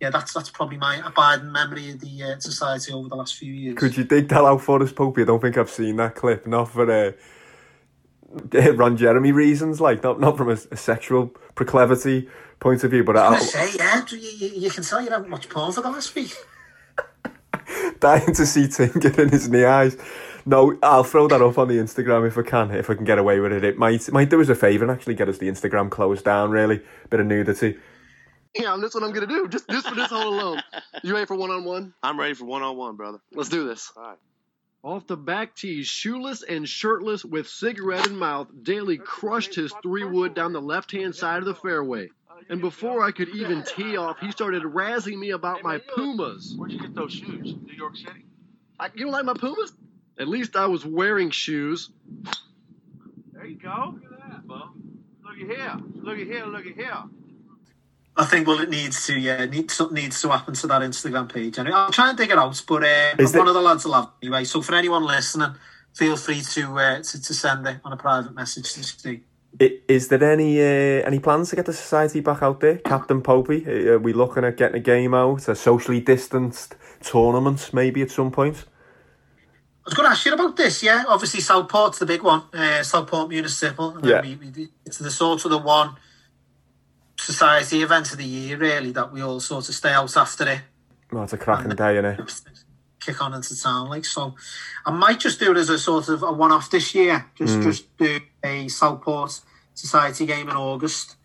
yeah, that's that's probably my abiding memory of the uh, society over the last few years. Could you dig that out for us, Popey? I don't think I've seen that clip. Not for uh, Ron Jeremy reasons, like not not from a, a sexual proclivity point of view, but I I, say, yeah, you, you, you can tell you haven't watched porn for the last week. dying to see Tinger in his knee eyes. No, I'll throw that up on the Instagram if I can, if I can get away with it. It might might do us a favour and actually get us the Instagram closed down. Really, bit of nudity. Yeah, that's what I'm gonna do. Just just for this hole alone. You ready for one on one? I'm ready for one on one, brother. Let's do this. All right. Off the back tee, shoeless and shirtless with cigarette in mouth, Daly crushed his three wood down the left hand side of the fairway. And before I could even tee off, he started razzing me about my Pumas. Where'd you get those shoes? New York City. I, you don't like my Pumas? At least I was wearing shoes. There you go. Look at that, Bo. Look at here. Look at here. Look at here. I think well, it needs to yeah, need something needs to happen to that Instagram page. Anyway, I'll try and dig it out, but uh, one there- of the lads will have anyway. So for anyone listening, feel free to uh, to, to send it on a private message to Steve. Is there any uh, any plans to get the society back out there, Captain Popey? Are we looking at getting a game out, a socially distanced tournament, maybe at some point? I was going to ask you about this. Yeah, obviously Southport's the big one. Uh, Southport Municipal. Yeah. we, we, it's the sort of the one society event of the year, really, that we all sort of stay out after it. Oh, it's a cracking day, innit? kick on into town. Like so, I might just do it as a sort of a one-off this year. Just Mm. just do a Southport Society game in August.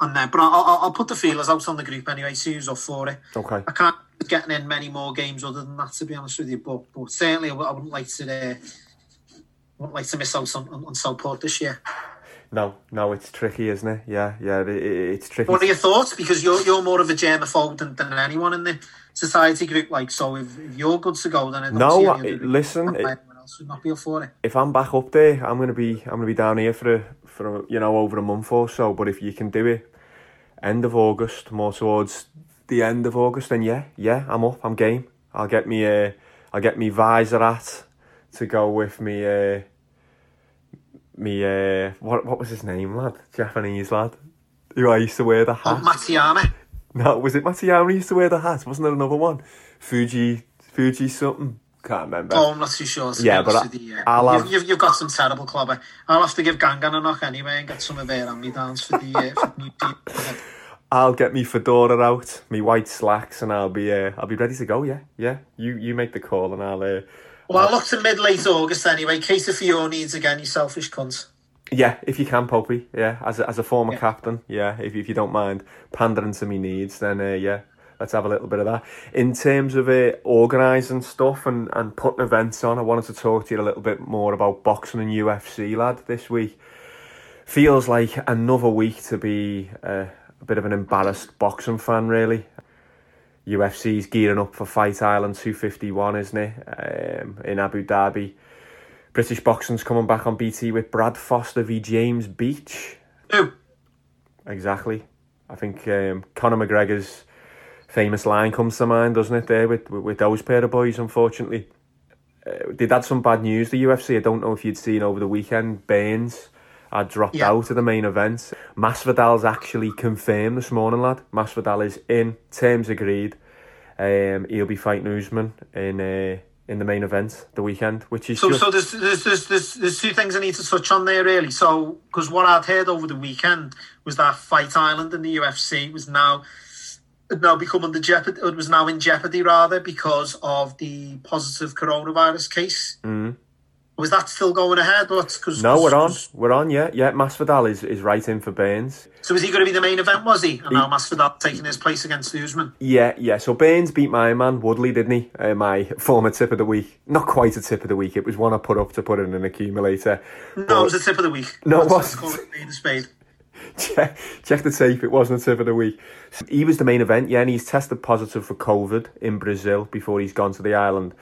And then, but I'll, I'll, put the feelers out on the group anyway. See who's up for it. Okay. I can't getting in many more games other than that, to be honest with you. But, but certainly, I wouldn't like to. Uh, I wouldn't like to miss out on, on, on Southport this year. No, no, it's tricky, isn't it? Yeah, yeah, it, it's tricky. What are your thoughts? Because you're you're more of a germaphobe than, than anyone in the society group. Like, so if, if you're good to go, then I no, see I, any other listen. It, would not be up for it. if I'm back up there, I'm gonna be I'm gonna be down here for a, for a, you know over a month or so. But if you can do it end of August, more towards the end of August, then yeah, yeah, I'm up. I'm game. I'll get me uh, I'll get me visor at to go with me. Uh, me uh, what what was his name, lad? Japanese lad, who I used to wear the Oh, hat. Matsuyama. No, was it Matsuyama who used to wear the hat? Wasn't there another one? Fuji, Fuji something. Can't remember. Oh, I'm not too sure. to Yeah, but I- with you, yeah. I'll you've, have- you've, you've got some terrible clobber. I'll have to give Gangan a knock anyway and get some of their for the, uh, for the new. I'll get me fedora out, me white slacks, and I'll be uh, I'll be ready to go. Yeah, yeah. You you make the call, and I'll. Uh, Well, I'll look to mid-late August anyway. Cater for your needs again, you selfish cunt. yeah, if you can, Popey. Yeah, as a, as a former captain. Yeah, if if you don't mind pandering to me needs, then uh, yeah, let's have a little bit of that. In terms of uh, organising stuff and and putting events on, I wanted to talk to you a little bit more about boxing and UFC, lad. This week feels like another week to be uh, a bit of an embarrassed boxing fan, really. UFC's gearing up for Fight Island 251, isn't it? Um, in Abu Dhabi. British boxing's coming back on BT with Brad Foster v James Beech. Who? Exactly. I think um, Conor McGregor's famous line comes to mind, doesn't it? There with with, those pair of boys, unfortunately. Uh, they'd had some bad news. The UFC. I don't know if you'd seen over the weekend. Baines had dropped Yeah. out of the main event. Masvidal's actually confirmed this morning, lad. Masvidal is in. Terms agreed. Um, he'll be fighting Usman in uh, in the main event the weekend, which is So, just so there's, there's, there's, there's, there's two things I need to touch on there, really. So, because what I'd heard over the weekend was that Fight Island in the UFC was now had now become under jeopardy. It was now in jeopardy rather because of the positive coronavirus case. Mm. Was that still going ahead? What's because No, we're on. We're on. Yeah, yeah. Masvidal is, is right in for Baines. So, was he going to be the main event? Was he? And now Masvidal taking his place against Usman. Yeah, yeah. So Baines beat my man Woodley, didn't he? Uh, my former tip of the week. Not quite a tip of the week. It was one I put up to put in an accumulator. No, it was the tip of the week. No, it Let's- let's wasn't. call it spade spade. check, check the tape. It wasn't a tip of the week. He was the main event, yeah, and he's tested positive for COVID in Brazil before he's gone to the island.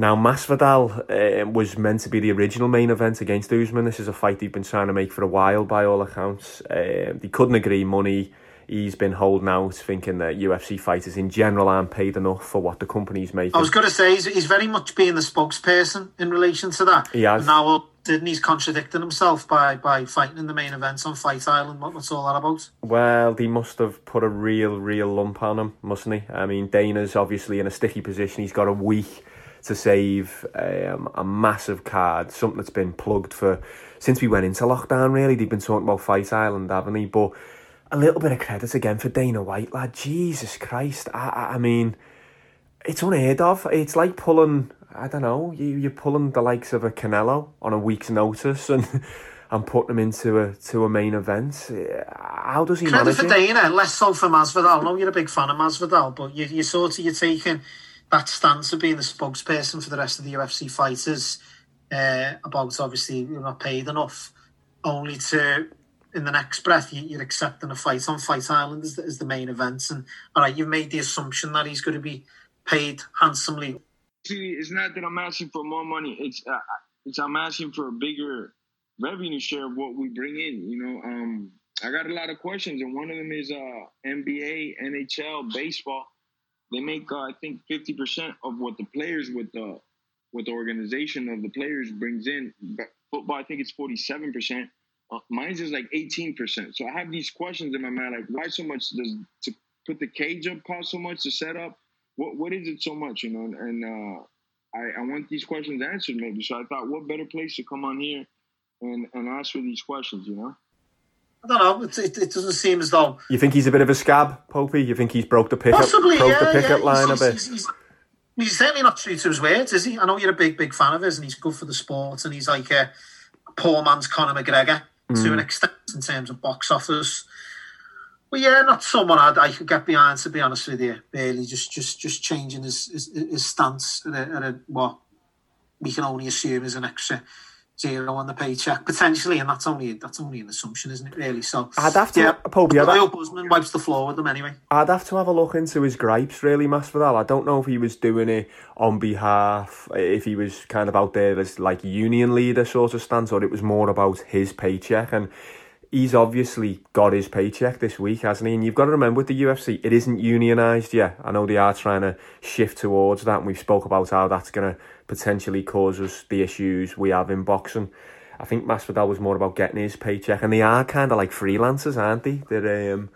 Now, Masvidal um, was meant to be the original main event against Usman. This is a fight he'd been trying to make for a while, by all accounts. Um, they couldn't agree money. He's been holding out, thinking that UFC fighters in general aren't paid enough for what the company's making. I was going to say he's, he's very much being the spokesperson in relation to that. He has. And now didn't he's contradicting himself by by fighting in the main event on Fight Island. What, what's all that about? Well, he must have put a real, real lump on him, mustn't he? I mean, Dana's obviously in a sticky position. He's got a week to save um, a massive card, something that's been plugged for since we went into lockdown. Really, they've been talking about Fight Island, haven't they? But a little bit of credit again for Dana White, lad. Jesus Christ! I, I, I mean, it's unheard of. It's like pulling. I don't know. You you're pulling the likes of a Canelo on a week's notice and. And putting him into a to a main event. How does he Credit manage for it? Dana, less so for Masvidal. I know you're a big fan of Masvidal, but you, you sort of you're taking that stance of being the spokesperson for the rest of the UFC fighters uh, about obviously you're not paid enough, only to in the next breath you, you're accepting a fight on Fight Island as the, as the main event, and all right, you've made the assumption that he's going to be paid handsomely. See, it's not that I'm asking for more money. It's uh, it's I'm asking for a bigger revenue share of what we bring in. You know, um, I got a lot of questions, and one of them is uh, NBA, NHL, baseball. They make uh, I think fifty percent of what the players with the with the organization of the players brings in. Football, I think it's forty seven percent. Uh, mine's is like eighteen percent. So I have these questions in my mind, like why so much does to put the cage up cost so much to set up? What what is it so much? You know, and, and uh, I I want these questions answered maybe. So I thought, what better place to come on here and and ask for these questions? You know. I don't know. It, it, it doesn't seem as though You think he's a bit of a scab, Popey? You think he's broke the pickup, Possibly, broke yeah, the pickup yeah. line he's, a bit? He's, he's, he's certainly not true to his words, is he? I know you're a big, big fan of his, and he's good for the sport, and he's like a poor man's Conor McGregor to Mm. an extent in terms of box office. Well, yeah, not someone I'd, I could get behind. To be honest with you, really, just just just changing his his, his stance at a, at a what we can only assume is an extra zero on the paycheck potentially, and that's only that's only an assumption, isn't it? Really. So I'd have to, yeah, I'd I have- hope wipes the floor with them anyway. I'd have to have a look into his gripes, really, Masvidal. I don't know if he was doing it on behalf, if he was kind of out there as like union leader sort of stance, or it was more about his paycheck. And he's obviously got his paycheck this week, hasn't he? And you've got to remember with the UFC, it isn't unionised yet. I know they are trying to shift towards that, and we've spoke about how that's going to potentially cause us the issues we have in boxing. I think Masvidal was more about getting his paycheck, and they are kind of like freelancers, aren't they? They're um,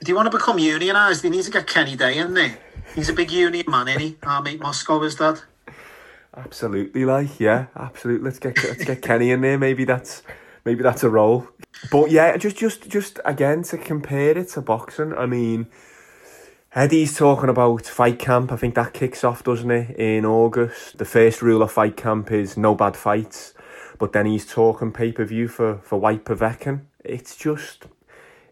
If you want to become unionised, you need to get Kenny Day in there. He's a big union man, isn't he? Our mate Moscow is that. Absolutely, like yeah, absolutely. Let's get let's get Kenny in there. Maybe that's maybe that's a role. But yeah, just just just again to compare it to boxing. I mean, Eddie's talking about fight camp. I think that kicks off, doesn't it, in August? The first rule of fight camp is no bad fights. But then he's talking pay per view for for Whyte Povetkin. It's just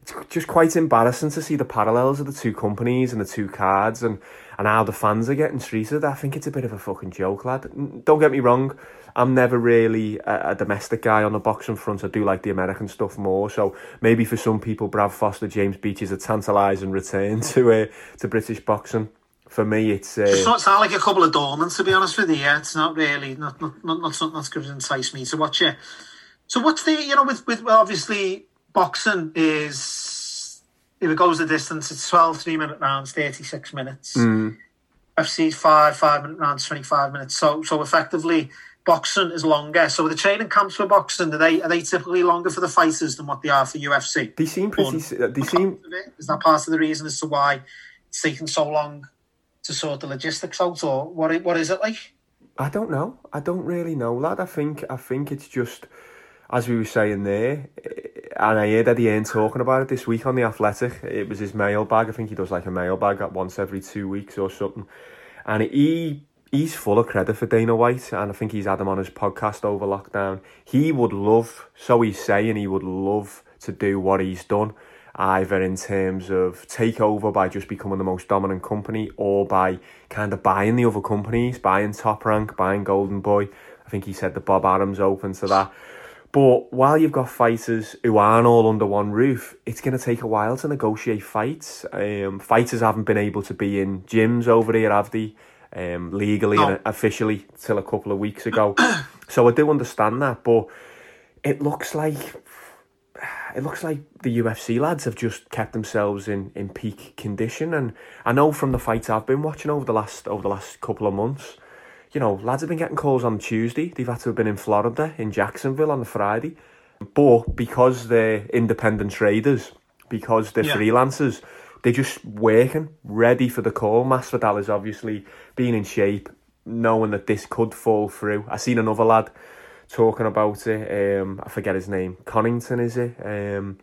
it's just quite embarrassing to see the parallels of the two companies and the two cards and, and how the fans are getting treated. I think it's a bit of a fucking joke, lad. Don't get me wrong, I'm never really a, a domestic guy on the boxing front. I do like the American stuff more. So maybe for some people, Brad Foster, James Beech is a tantalising return to uh, to British boxing. For me, it's uh, It's not sound like a couple of dormants, to be honest with you. Yeah, it's not really not not not, not something that's going to entice me to watch it. So what's the you know with with well, obviously boxing is if it goes the distance, it's 12 three minute rounds, thirty six minutes. mm, FC's five five minute rounds, twenty five minutes. So so effectively. Boxing is longer, so the training camps for boxing are they are they typically longer for the fighters than what they are for UFC? they seem pretty. s- They seem Is that part of the reason as to why it's taken so long to sort the logistics out, or what? What is it like? I don't know. I don't really know, lad. I think I think it's just as we were saying there, eh, and I heard Eddie Hearn talking about it this week on the Athletic. It was his mailbag. I think he does like a mailbag at once every two weeks or something. And he he's full of credit for Dana White, and I think he's had him on his podcast over lockdown. He would love, so he's saying, he would love to do what he's done, either in terms of take over by just becoming the most dominant company, or by kind of buying the other companies, buying Top Rank, buying Golden Boy. I think he said that Bob Arum's open to that. But while you've got fighters who aren't all under one roof, it's going to take a while to negotiate fights. Um, fighters haven't been able to be in gyms over here, have they? Um, legally No. and officially till a couple of weeks ago. so I do understand that, but it looks like it looks like the UFC lads have just kept themselves in, in peak condition. And I know from the fights I've been watching over the last over the last couple of months, you know, lads have been getting calls on Tuesday. They've had to have been in Florida, in Jacksonville on the Friday. But because they're independent traders, because they're Yeah. freelancers, they're just working, ready for the call. Masvidal is obviously being in shape, knowing that this could fall through. I seen another lad talking about it. Um, I forget his name. Covington is it? Um,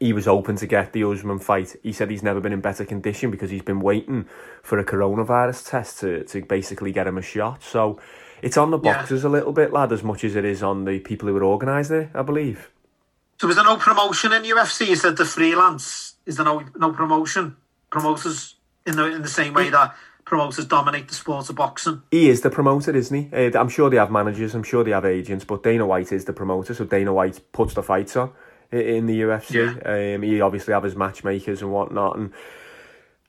he was open to get the Usman fight. He said he's never been in better condition because he's been waiting for a coronavirus test to, to basically get him a shot. So it's on the Yeah. boxers a little bit, lad, as much as it is on the people who are organising it, I believe. So is there no promotion in UFC? Is that the freelance? Is there no no promotion? Promoters in the in the same way that promoters dominate the sport of boxing. He is the promoter, isn't he? Uh, I'm sure they have managers, I'm sure they have agents, but Dana White is the promoter, so Dana White puts the fights on in the UFC. Um, he obviously have his matchmakers and whatnot, and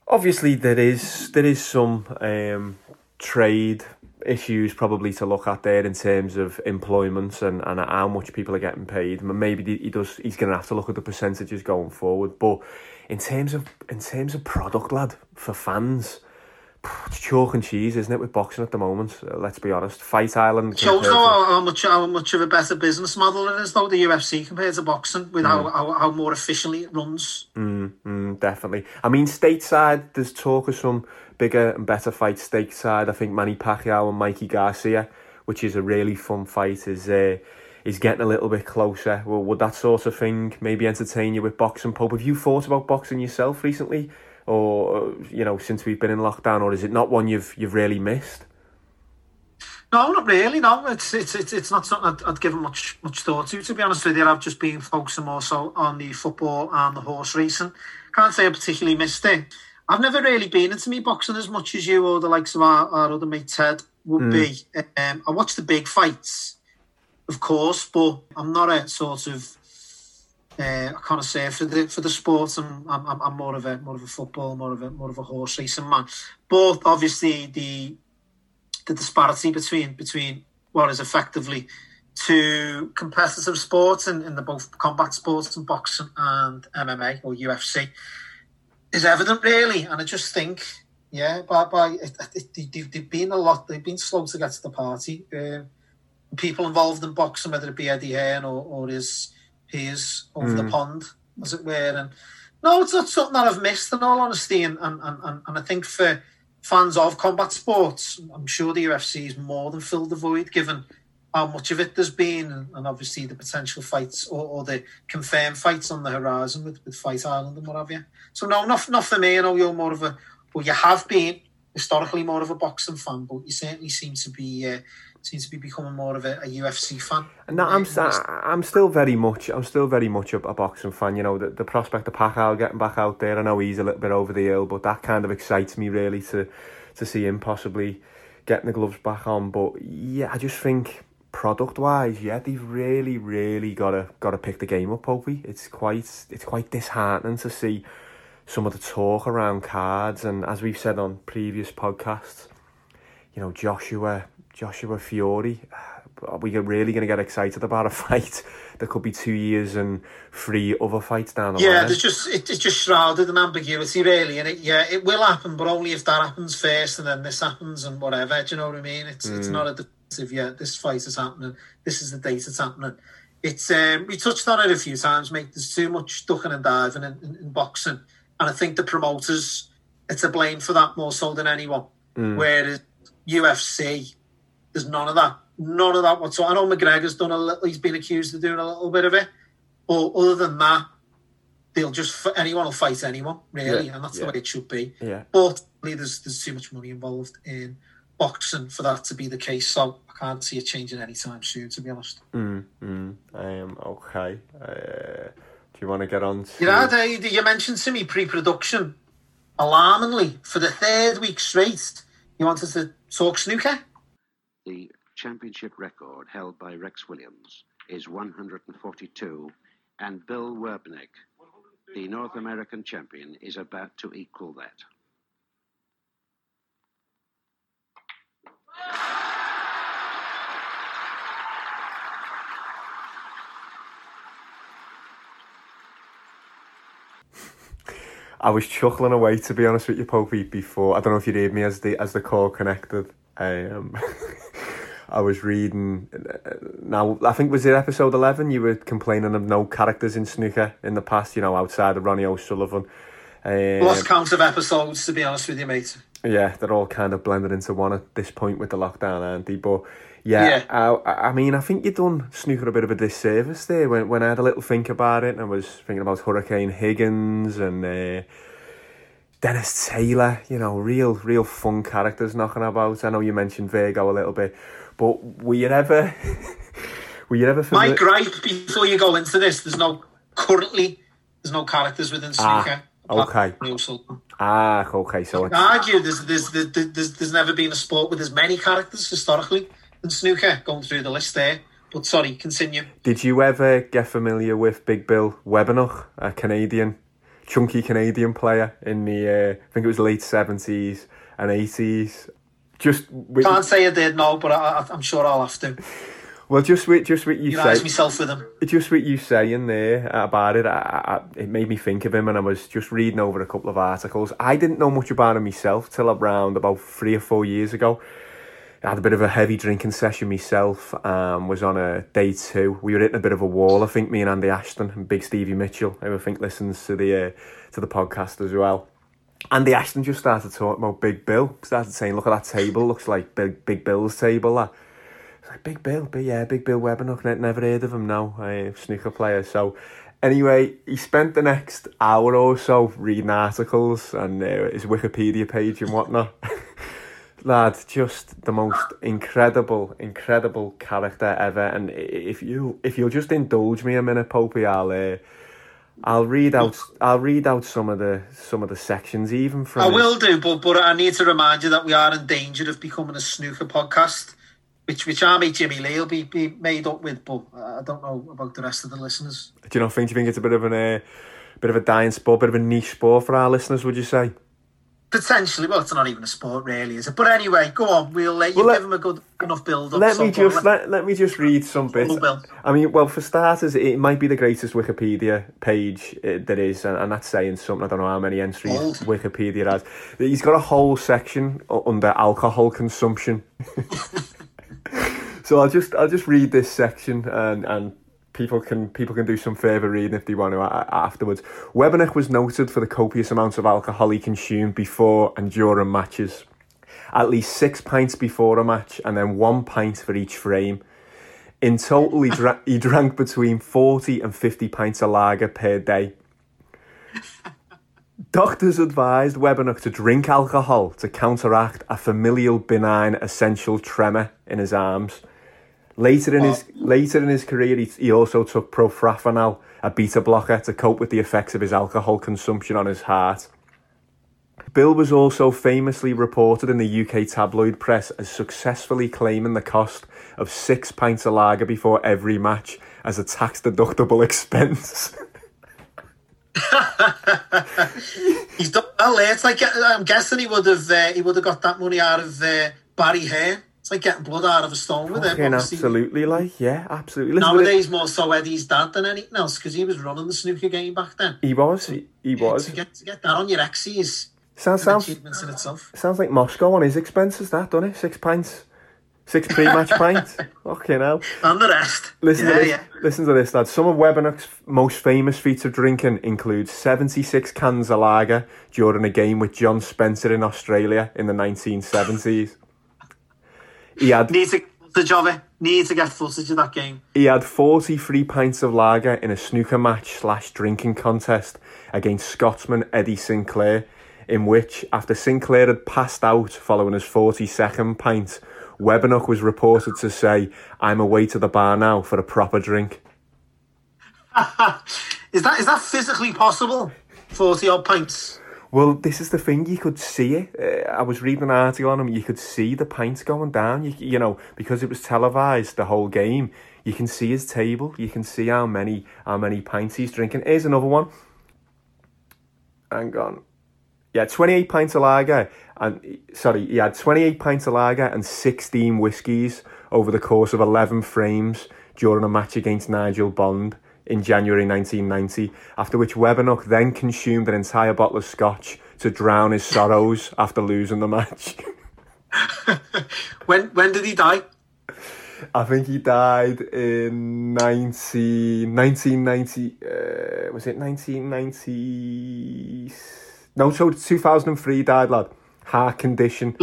obviously there is there is some um, trade issues probably to look at there in terms of employment and, and how much people are getting paid. Maybe he does. He's going to have to look at the percentages going forward, but in terms of in terms of product, lad, for fans. It's chalk and cheese, isn't it, with boxing at the moment? Uh, let's be honest. Fight Island. Shows how, how much how much of a better business model it is though the UFC compared to boxing with how, Mm. how how more efficiently it runs. Mm, mm, definitely. I mean, stateside, there's talk of some bigger and better fights stateside. I think Manny Pacquiao and Mikey Garcia, which is a really fun fight, is uh, is getting a little bit closer. Well, would that sort of thing maybe entertain you with boxing, Pope? Have you thought about boxing yourself recently, or you know, since we've been in lockdown, or is it not one you've you've really missed? No, not really. No, it's it's it's, it's not something I'd, I'd given much much thought to. To be honest with you, I've just been focusing more so on the football and the horse racing. Can't say I particularly missed it. I've never really been into me boxing as much as you or the likes of our, our other mate Ted would Mm. be. Um, I watch the big fights, of course, but I'm not a sort of uh, I can't say for the for the sport. I'm, I'm I'm more of a more of a football, more of a more of a horse racing man. But obviously the the disparity between between what is effectively two competitive sports in, in the both combat sports and boxing and MMA or UFC is evident really. And I just think, yeah, by by they- they've, they've been a lot. They've been slow to get to the party. Um, people involved in boxing, whether it be Eddie Hearn or, or his peers over the Mm. pond, as it were. And no, it's not something that I've missed, in all honesty. And, and, and, and- and I think for fans of combat sports, I'm sure the UFC is more than filled the void, given how much of it there's been, and, obviously the potential fights or, or the confirmed fights on the horizon with, with Fight Island and what have you. So no, not not for me. I know you're more of a, well, you have been historically more of a boxing fan, but you certainly seem to be uh, seem to be becoming more of a, a UFC fan. And no, I'm s- I- I'm still very much I'm still very much a, a boxing fan. You know, the, the prospect of Pacquiao getting back out there. I know he's a little bit over the hill, but that kind of excites me really to to see him possibly getting the gloves back on. But yeah, I just think product wise, yeah, they've really really got to got to pick the game up. Opie, it's quite it's quite disheartening to see some of the talk around cards, and as we've said on previous podcasts, you know, Joshua Joshua Fury. Are we really going to get excited about a fight that could be two years and three other fights down the Yeah, line? Yeah, there's just it, it's just shrouded in ambiguity, really, and it yeah, it will happen, but only if that happens first, and then this happens, and whatever. Do you know what I mean? It's it's Mm. not a definitive. Yeah, this fight is happening. This is the date it's happening. It's um, we touched on it a few times, mate. There's too much ducking and diving in, in, in boxing, and I think the promoters are to blame for that more so than anyone. Mm. Whereas UFC, there's none of that. None of that whatsoever. I know McGregor's done a little. He's been accused of doing a little bit of it, but other than that, they'll just anyone will fight anyone really, Yeah, and that's yeah. the way it should be. Yeah. But there's there's too much money involved in boxing for that to be the case. So I can't see it changing anytime soon, to be honest. Mm, mm, um, okay. Uh, do you want to get on to... You know, you you mentioned to me pre-production, alarmingly, for the third week straight, you wanted to talk snooker. The championship record held by Rex Williams is 142, and Bill Werbeniuk, the North American champion, is about to equal that. I was chuckling away to be honest with you, Popey. Before I don't know if you heard me as the as the call connected. Um, I was reading. uh, Now I think was it episode eleven. You were complaining of no characters in snooker in the past. You know, outside of Ronnie O'Sullivan. Um, Lost count of episodes, to be honest with you, mate. Yeah, they're all kind of blended into one at this point with the lockdown, aren't they? But yeah, I, I mean, I think you've done snooker a bit of a disservice there when, when I had a little think about it and I was thinking about Hurricane Higgins and uh, Dennis Taylor, you know, real, real fun characters knocking about. I know you mentioned Virgo a little bit, but were you ever, were you ever My gripe before you go into this, there's no currently there's no characters within snooker. Ah, okay. Ah, okay, so it's, I argue there's, there's, there's, there's, there's never been a sport with as many characters historically than snooker, going through the list there. But sorry, continue. Did you ever get familiar with Big Bill Werbeniuk, a Canadian, chunky Canadian player in the, uh, I think it was late 70s and 80s? Just Can't say I did, no, but I, I, I'm sure I'll have to. Well, just with just what you You say, myself with him. just what you saying there about it, I, I, it made me think of him, and I was just reading over a couple of articles. I didn't know much about him myself till around about three or four years ago. I had a bit of a heavy drinking session myself. Um, was on a day two. We were hitting a bit of a wall. I think me and Andy Ashton and Big Stevie Mitchell, who I think listens to the uh, to the podcast as well. Andy Ashton just started talking about Big Bill. Started saying, "Look at that table. Looks like Big Big Bill's table." That. Big Bill, but yeah, Big Bill Werbeniuk. ne- Never heard of him. No, uh, snooker player. So. Anyway, he spent the next hour or so reading articles and uh, his Wikipedia page and whatnot. lad, just the most incredible, incredible character ever. And if you if you'll just indulge me a minute, Popey, I'll uh, I'll read out I'll read out some of the some of the sections even from. I will do, but but I need to remind you that we are in danger of becoming a snooker podcast, which which mate Jimmy Lee will be, be made up with, but I don't know about the rest of the listeners. Do you not think? Do you think it's a bit of an uh, bit of a dying sport, bit of a niche sport for our listeners? Would you say? Potentially, well, it's not even a sport, really, is it? But anyway, go on. We'll let you Well, let- give him a good enough build up. Let me just let, let me just read some bits. I mean, well, for starters, it might be the greatest Wikipedia page uh, there is, and, and that's saying something. I don't know how many entries. Wikipedia has. He's got a whole section under alcohol consumption. so I'll just I'll just read this section, and and people can people can do some further reading if they want to afterwards. Werbeniuk was noted for the copious amounts of alcohol he consumed before and during matches at least six pints before a match and then one pint for each frame. In total, he, dra- he drank between 40 and 50 pints of lager per day. Doctors advised Werbeniuk to drink alcohol to counteract a familial benign essential tremor in his arms. Later in his later in his career, he, he also took propranolol, a beta blocker, to cope with the effects of his alcohol consumption on his heart. Bill was also famously reported in the UK tabloid press as successfully claiming the cost of six pints of lager before every match as a tax deductible expense. He's done well. It's like uh, I'm guessing he would have uh, he would have got that money out of uh, Barry Hearn. It's like getting blood out of a stone with. Fucking obviously. absolutely, like, yeah, absolutely. Nowadays, more so Eddie's dad than anything else because he was running the snooker game back then. He was, he, he was. To get, to get that on your exy is Sounds, sounds, in itself. sounds like Moscow on his expenses, that, doesn't it? Six pints. Six pre-match pints. Fucking hell. And the rest. Listen yeah, to this. yeah. Listen to this, lad. Some of Werbeniuk's most famous feats of drinking include 76 cans of lager during a game with John Spencer in Australia in the 1970s. He had Need to get footage of it. Need to get footage of that game. he had 43 pints of lager in a snooker match slash drinking contest against Scotsman Eddie Sinclair, in which, after Sinclair had passed out following his 42nd pint, Werbeniuk was reported to say, I'm away to the bar now for a proper drink. Is that is that physically possible? Forty odd pints. Well, this is the thing. You could see it. Uh, I was reading an article on him. You could see the pints going down. You, you know, because it was televised the whole game. You can see his table. You can see how many how many pints he's drinking. Here's another one. Hang on. Yeah, 28 pints of lager. And sorry, he had 28 pints of lager and 16 whiskies over the course of 11 frames during a match against Nigel Bond in January 1990. After which Werbeniuk then consumed an entire bottle of scotch to drown his sorrows after losing the match. When when did he die? I think he died in 19, 1990. Uh, was it 1990? No, so 2003 he died, lad. Heart condition.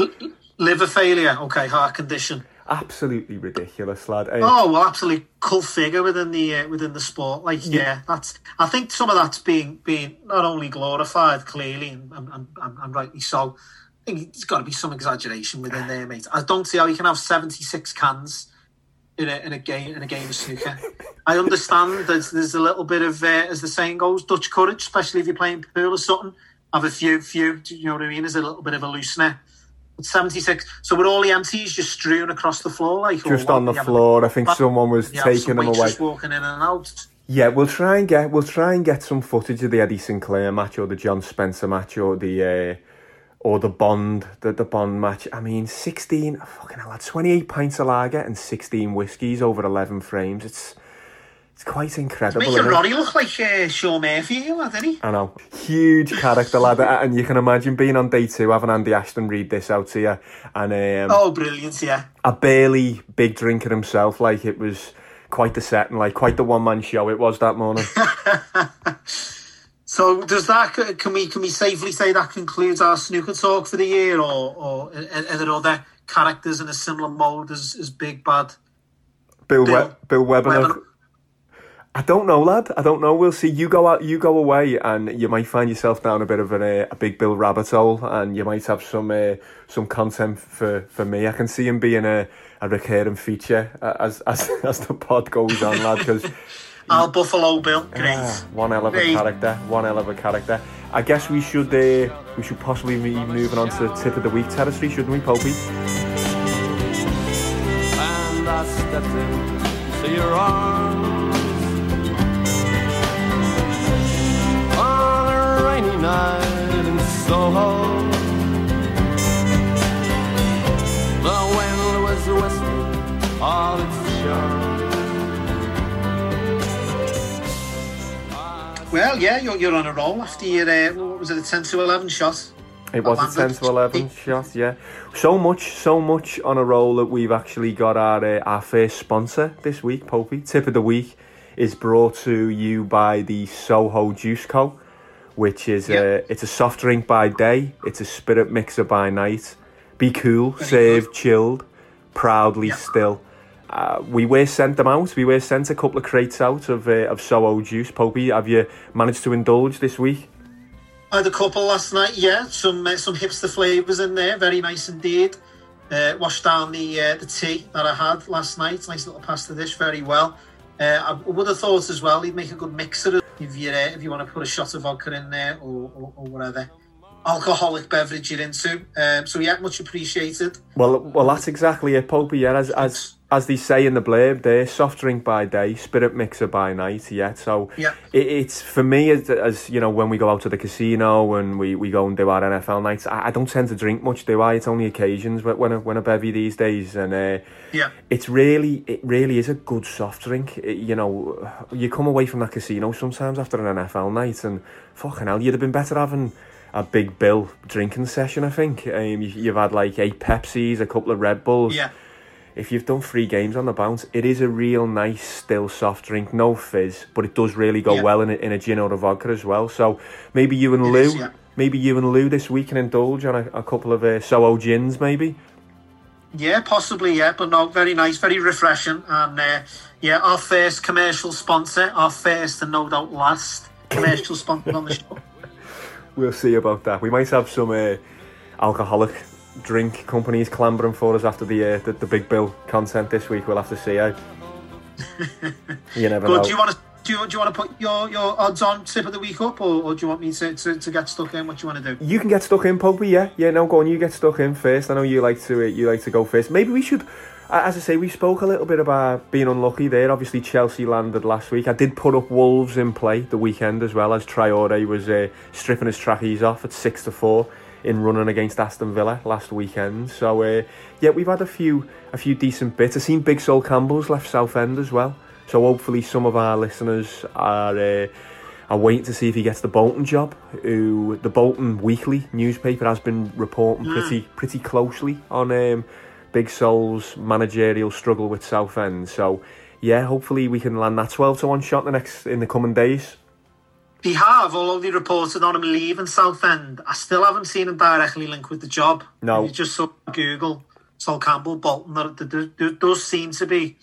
Liver failure. Okay, heart condition. Absolutely ridiculous, lad. Uh, Oh well, absolutely cult figure within the uh, within the sport. Like yeah. Yeah. that's. I think some of that's being being not only glorified clearly and and, and, and rightly so. I think there's got to be some exaggeration within there, mate. I don't see how you can have seventy six cans in a in a game in a game of snooker. I understand there's there's a little bit of uh, as the saying goes, Dutch courage, especially if you're playing pool or something. Have a few few. do You know what I mean? There's a little bit of a loosener. But 76. So were all the empties just strewn across the floor, like just on the floor. I think someone was taking them away. walking in and out. Yeah, we'll try and get we'll try and get some footage of the Eddie Sinclair match or the John Spencer match or the uh, or the Bond the, the Bond match. I mean, sixteen fucking hell, twenty eight pints of lager and sixteen whiskies over eleven frames. It's it's quite incredible. Making isn't it? Ronnie look like uh, Shaun Murphy, you lad, didn't he? I know. Huge character, lad. And you can imagine being on day two, having Andy Ashton read this out to you. And um, oh, brilliant, yeah. a barely big drinker himself. Like, it was quite the set and, like, quite the one man show it was that morning. So does that can we can we safely say that concludes our snooker talk for the year, or or are, there other characters in a similar mode as, as Big Bad? Bill, Bill- we- Bill Werbeniuk. Werbeniuk. I don't know, lad. I don't know. We'll see. You go out, you go away, and you might find yourself down a bit of an, uh, a big Bill rabbit hole, and you might have some uh, some content for, for me. I can see him being a, a recurring feature uh, as as as the pod goes on, lad. Because Al Buffalo Bill, great. Ah, one hell of a Great. character. One hell of a character. I guess we should uh, we should possibly be moving on to the tip of the week territory, shouldn't we, Popey? and I stepped into your arms night in Soho. The wind was whistling all its charm. Well, yeah, you're, you're on a roll after your, uh, what was it, a 10 to 11 shot? It was a 10 to 11 shot, yeah. So much, so much on a roll that we've actually got our, uh, our first sponsor this week, Popey. Tip of the week is brought to you by the Soho Juice Co., which is a, it's a soft drink by day, it's a spirit mixer by night. Be cool, served chilled, proudly still. Uh, we were sent them out. We were sent a couple of crates out of uh, of Soho Juice. Popey, have you managed to indulge this week? I had a couple last night, yeah, some uh, some hipster flavours in there, very nice indeed. Uh, washed down the uh, the tea that I had last night, nice little pasta dish, very well. Uh, I would have thought as well? He'd make a good mixer if you uh, if you want to put a shot of vodka in there or, or, or whatever. Alcoholic beverage you're into. Um, so yeah, much appreciated. Well, well, that's exactly it, Popey. Yeah, as as as they say in the blurb, there, soft drink by day, spirit mixer by night. Yeah, so Yeah. it, it's for me as, as you know when we go out to the casino and we, we go and do our NFL nights. I, I don't tend to drink much, do I? It's only occasions when when a, when a bevy these days, and uh, Yeah. it's really it really is a good soft drink. It- you know, you come away from that casino sometimes after an NFL night, and fucking hell, you'd have been better having a big bill drinking session. I think um, you, you've had like eight Pepsis, a couple of Red Bulls. Yeah. If you've done three games on the bounce, it is a real nice still soft drink, no fizz, but it does really go Yeah. well in a, in a gin or a vodka as well. So maybe you and Lou, is, yeah. maybe you and Lou this week can indulge on a, a couple of uh, Soho gins, maybe. Yeah, possibly, yeah, but no, very nice, very refreshing. And uh, yeah, our first commercial sponsor, our first and no doubt last commercial sponsor on the show. We'll see about that. We might have some uh, alcoholic drink companies clambering for us after the, uh, the the big bill content this week. We'll have to see. Eh? you never Good. know. Do you want to do you, do you want to put your, your odds on tip of the week up, or, or do you want me to, to, to get stuck in? What do you want to do? You can get stuck in, Popey. Yeah, yeah. No, go on. You get stuck in first. I know you like to. Uh, you like to go first. Maybe we should. As I say, we spoke a little bit about being unlucky there. Obviously, Chelsea landed last week. I did put up Wolves in play the weekend as well as Traore was uh, stripping his trackies off at six to four in running against Aston Villa last weekend. So uh, yeah, we've had a few a few decent bits. I've seen Big Sol Campbell's left Southend as well. So hopefully some of our listeners are. Uh, are waiting to see if he gets the Bolton job. Who the Bolton Weekly newspaper has been reporting Mm. pretty pretty closely on um, Big Sol's managerial struggle with Southend. So yeah, hopefully we can land that twelve to one shot the next in the coming days. They have, although they reported on him leaving Southend. I still haven't seen him directly linked with the job. No. You just saw Google, Sol Campbell, Bolton. There, there, there does seem to be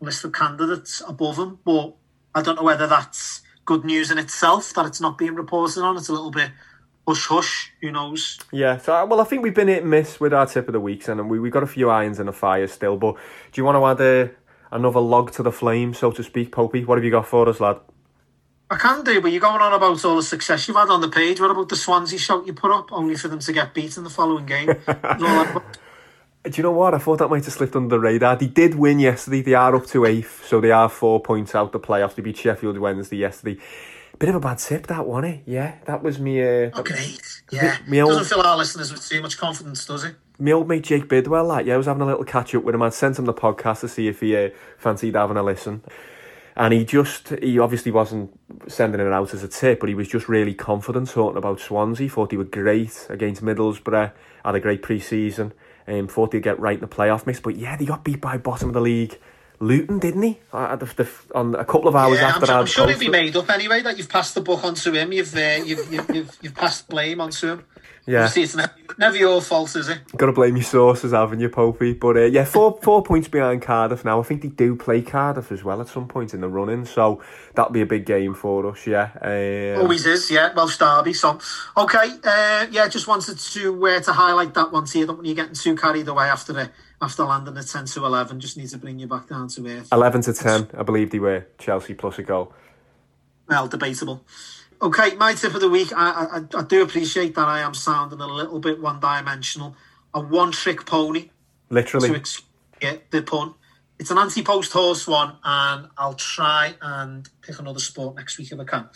a list of candidates above him, but I don't know whether that's good news in itself that it's not being reported on. It's a little bit hush hush. Who knows? Yeah, so uh, well, I think we've been hit and miss with our tip of the weeks, and we we got a few irons in the fire still. But do you want to add a, another log to the flame, so to speak, Popey? What have you got for us, lad? I can do, but you're going on about all the success you've had on the page. What about the Swansea shout you put up, only for them to get beat in the following game? Is all that- Do you know what? I thought that might have slipped under the radar. They did win yesterday. They are up to eighth, so they are four points out the playoffs. They beat Sheffield Wednesday yesterday. Bit of a bad tip, that one, eh? Yeah, that was me. Uh, Oh, great. Yeah. Me old- Doesn't fill our listeners with too much confidence, does it? my old mate Jake Bidwell, like, yeah, I was having a little catch up with him. I'd sent him the podcast to see if he uh, fancied having a listen. And he just, he obviously wasn't sending it out as a tip, but he was just really confident talking about Swansea. Thought they were great against Middlesbrough, had a great pre season, um, thought they'd get right in the playoff mix. But yeah, they got beat by bottom of the league. Luton, didn't he? Uh, the, the, on a couple of hours yeah, after I'm, I'm sure it'd be made up anyway that you've passed the book on to him. You've, uh, you've, you've, you've, you've passed blame on to him. Yeah. See, it's never, never your fault, is it? Got to blame your sources, haven't you, Popey? But uh, yeah, four four points behind Cardiff now. I think they do play Cardiff as well at some point in the running, so that'll be a big game for us. Yeah, um, Always is, yeah. Well, Derby. So, okay, uh, yeah. Just wanted to uh, to highlight that one to you. Don't want you getting too carried away after the after landing at ten to eleven. Just need to bring you back down to earth. eleven to ten, I believe they were Chelsea plus a goal. Well, debatable. Okay, my tip of the week. I, I, I do appreciate that I am sounding a little bit one dimensional. A one trick pony. Literally. To ex- yeah, the pun. It's an anti post horse one, and I'll try and pick another sport next week if I can.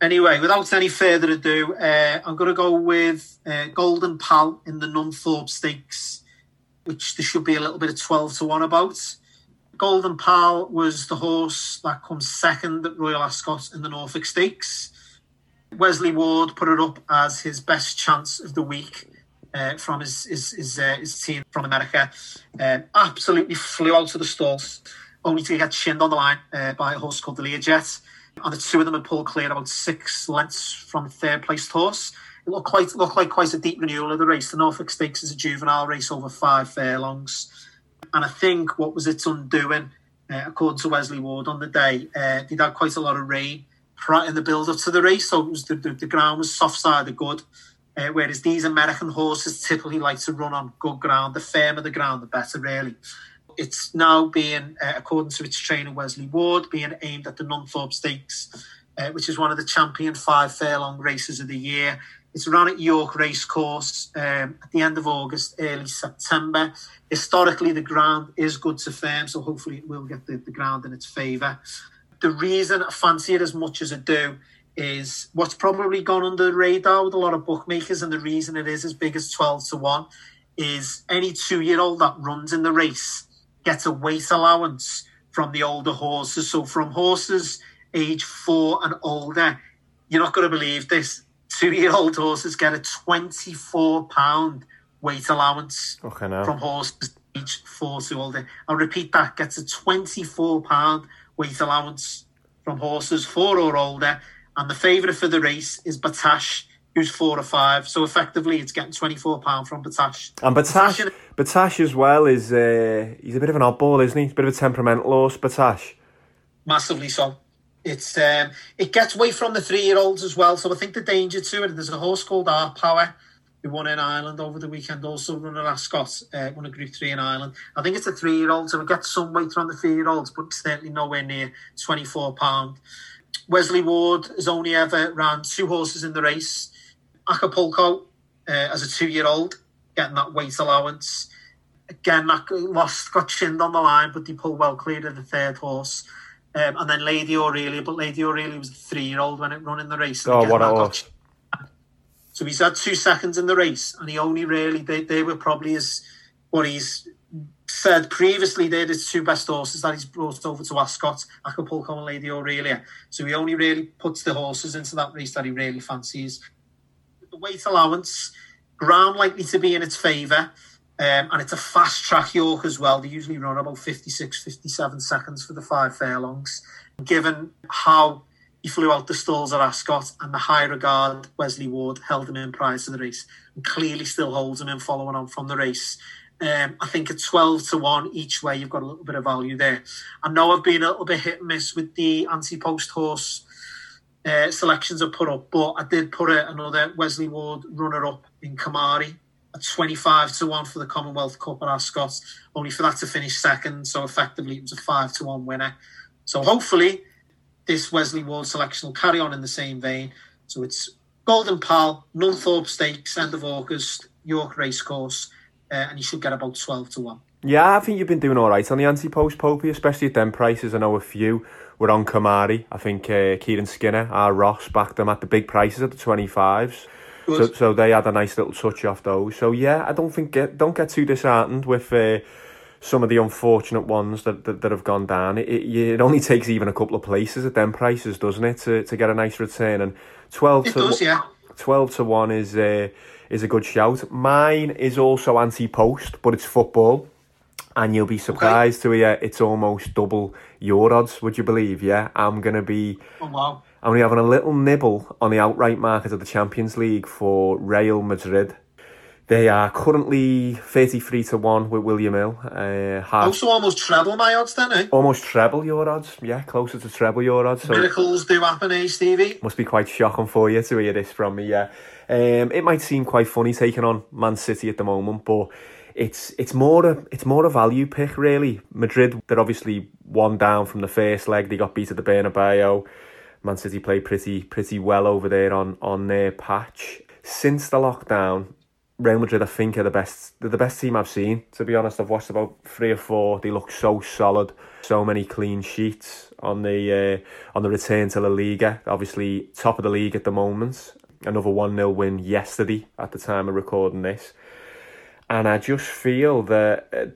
Anyway, without any further ado, uh, I'm going to go with uh, Golden Pal in the Nunthorpe Stakes, which there should be a little bit of 12 to 1 about. Golden Pal was the horse that comes second at Royal Ascot in the Norfolk Stakes. Wesley Ward put it up as his best chance of the week uh, from his his his, uh, his team from America. Um, absolutely flew out of the stalls, only to get chinned on the line uh, by a horse called the Lir Jet. And the two of them had pulled clear about six lengths from third placed horse. It looked quite looked like quite a deep renewal of the race. The Norfolk Stakes is a juvenile race over five furlongs, and I think what was its undoing, uh, according to Wesley Ward on the day, uh, they'd had quite a lot of rain in the build up to the race, so the, the, the ground was soft sided good. Uh, whereas these American horses typically like to run on good ground. The firmer the ground, the better, really. It's now being, uh, according to its trainer Wesley Ward, being aimed at the Nunthorpe Stakes, uh, which is one of the champion five furlong races of the year. It's run at York Racecourse um, at the end of August, early September. Historically, the ground is good to firm, so hopefully it will get the, the ground in its favour. The reason I fancy it as much as I do is what's probably gone under the radar with a lot of bookmakers, and the reason it is as big as 12 to 1 is any two year old that runs in the race gets a weight allowance from the older horses. So, from horses age four and older, you're not going to believe this. Two year old horses get a 24 pound weight allowance Okay, now. from horses age four to older. I'll repeat that gets a 24 pound weight allowance from horses four or older. And the favourite for the race is Battaash, who's four or five. So effectively, it's getting £24 from Battaash. And Battaash, Battaash as well is uh, he's a bit of an oddball, isn't he? He's a bit of a temperamental horse, Battaash. Massively so. It's um, It gets away from the three year olds as well. So I think the danger to it, there's a horse called Art Power who won in Ireland over the weekend, also run an Ascot, uh, won a Group 3 in Ireland. I think it's a three year old, so it gets some weight from the three year olds, but certainly nowhere near £24. Wesley Ward has only ever ran two horses in the race. Acapulco, uh, as a two-year-old, getting that weight allowance. Again, that lost, got chinned on the line, but he pulled well clear of the third horse. Um, and then Lady Aurelia, but Lady Aurelia was the three-year-old when it run in the race. Oh, what a horse. so he's had two seconds in the race, and he only really they, they were probably his what he's said previously. They're his two best horses that he's brought over to Ascot, Acapulco and Lady Aurelia. So he only really puts the horses into that race that he really fancies. The weight allowance, ground likely to be in its favour. Um, and it's a fast track York as well. They usually run about 56, 57 seconds for the five furlongs. Given how he flew out the stalls at Ascot and the high regard Wesley Ward held him in prior to the race and clearly still holds him in following on from the race. Um, I think at 12 to 1 each way, you've got a little bit of value there. I know I've been a little bit hit and miss with the anti post horse uh, selections I put up, but I did put a, another Wesley Ward runner up in Kimari 25 to 1 for the Commonwealth Cup at Ascot, only for that to finish second. So effectively, it was a 5 to 1 winner. So hopefully, this Wesley Ward selection will carry on in the same vein. So it's Golden Pal, Nunthorpe Stakes, end of August, York Racecourse, uh, and you should get about 12 to 1. Yeah, I think you've been doing all right on the anti-post Popey, especially at them prices. I know a few were on Kimari. I think uh, Kieran Skinner, our Ross, backed them at the big prices at the 25s. So, so they had a nice little touch off those. So yeah, I don't think get don't get too disheartened with uh, some of the unfortunate ones that that, that have gone down. It, it it only takes even a couple of places at them prices, doesn't it, to, to get a nice return? And twelve It to does, yeah. 12 to 1 is uh, is a good shout. Mine is also anti post, but it's football. And you'll be surprised to hear it's almost double your odds, would you believe? Yeah, I'm going to be Oh, wow. And we're having a little nibble on the outright market of the Champions League for Real Madrid. They are currently 33 to 1 with William Hill. Uh, Also almost treble my odds then, eh? almost treble your odds. Yeah, closer to treble your odds. So Miracles do happen, eh, Stevie? must be quite shocking for you to hear this from me. Yeah, um, it might seem quite funny taking on Man City at the moment, but it's it's more a it's more a value pick really. Madrid they're obviously one down from the first leg. They got beat at the Bernabeu. Man City played pretty pretty well over there on on their patch. Since the lockdown, Real Madrid I think are the best they're the best team I've seen. To be honest, I've watched about three or four. They look so solid, so many clean sheets on the uh, on the return to La Liga. Obviously top of the league at the moment. Another one 0 win yesterday at the time of recording this, and I just feel that. Uh,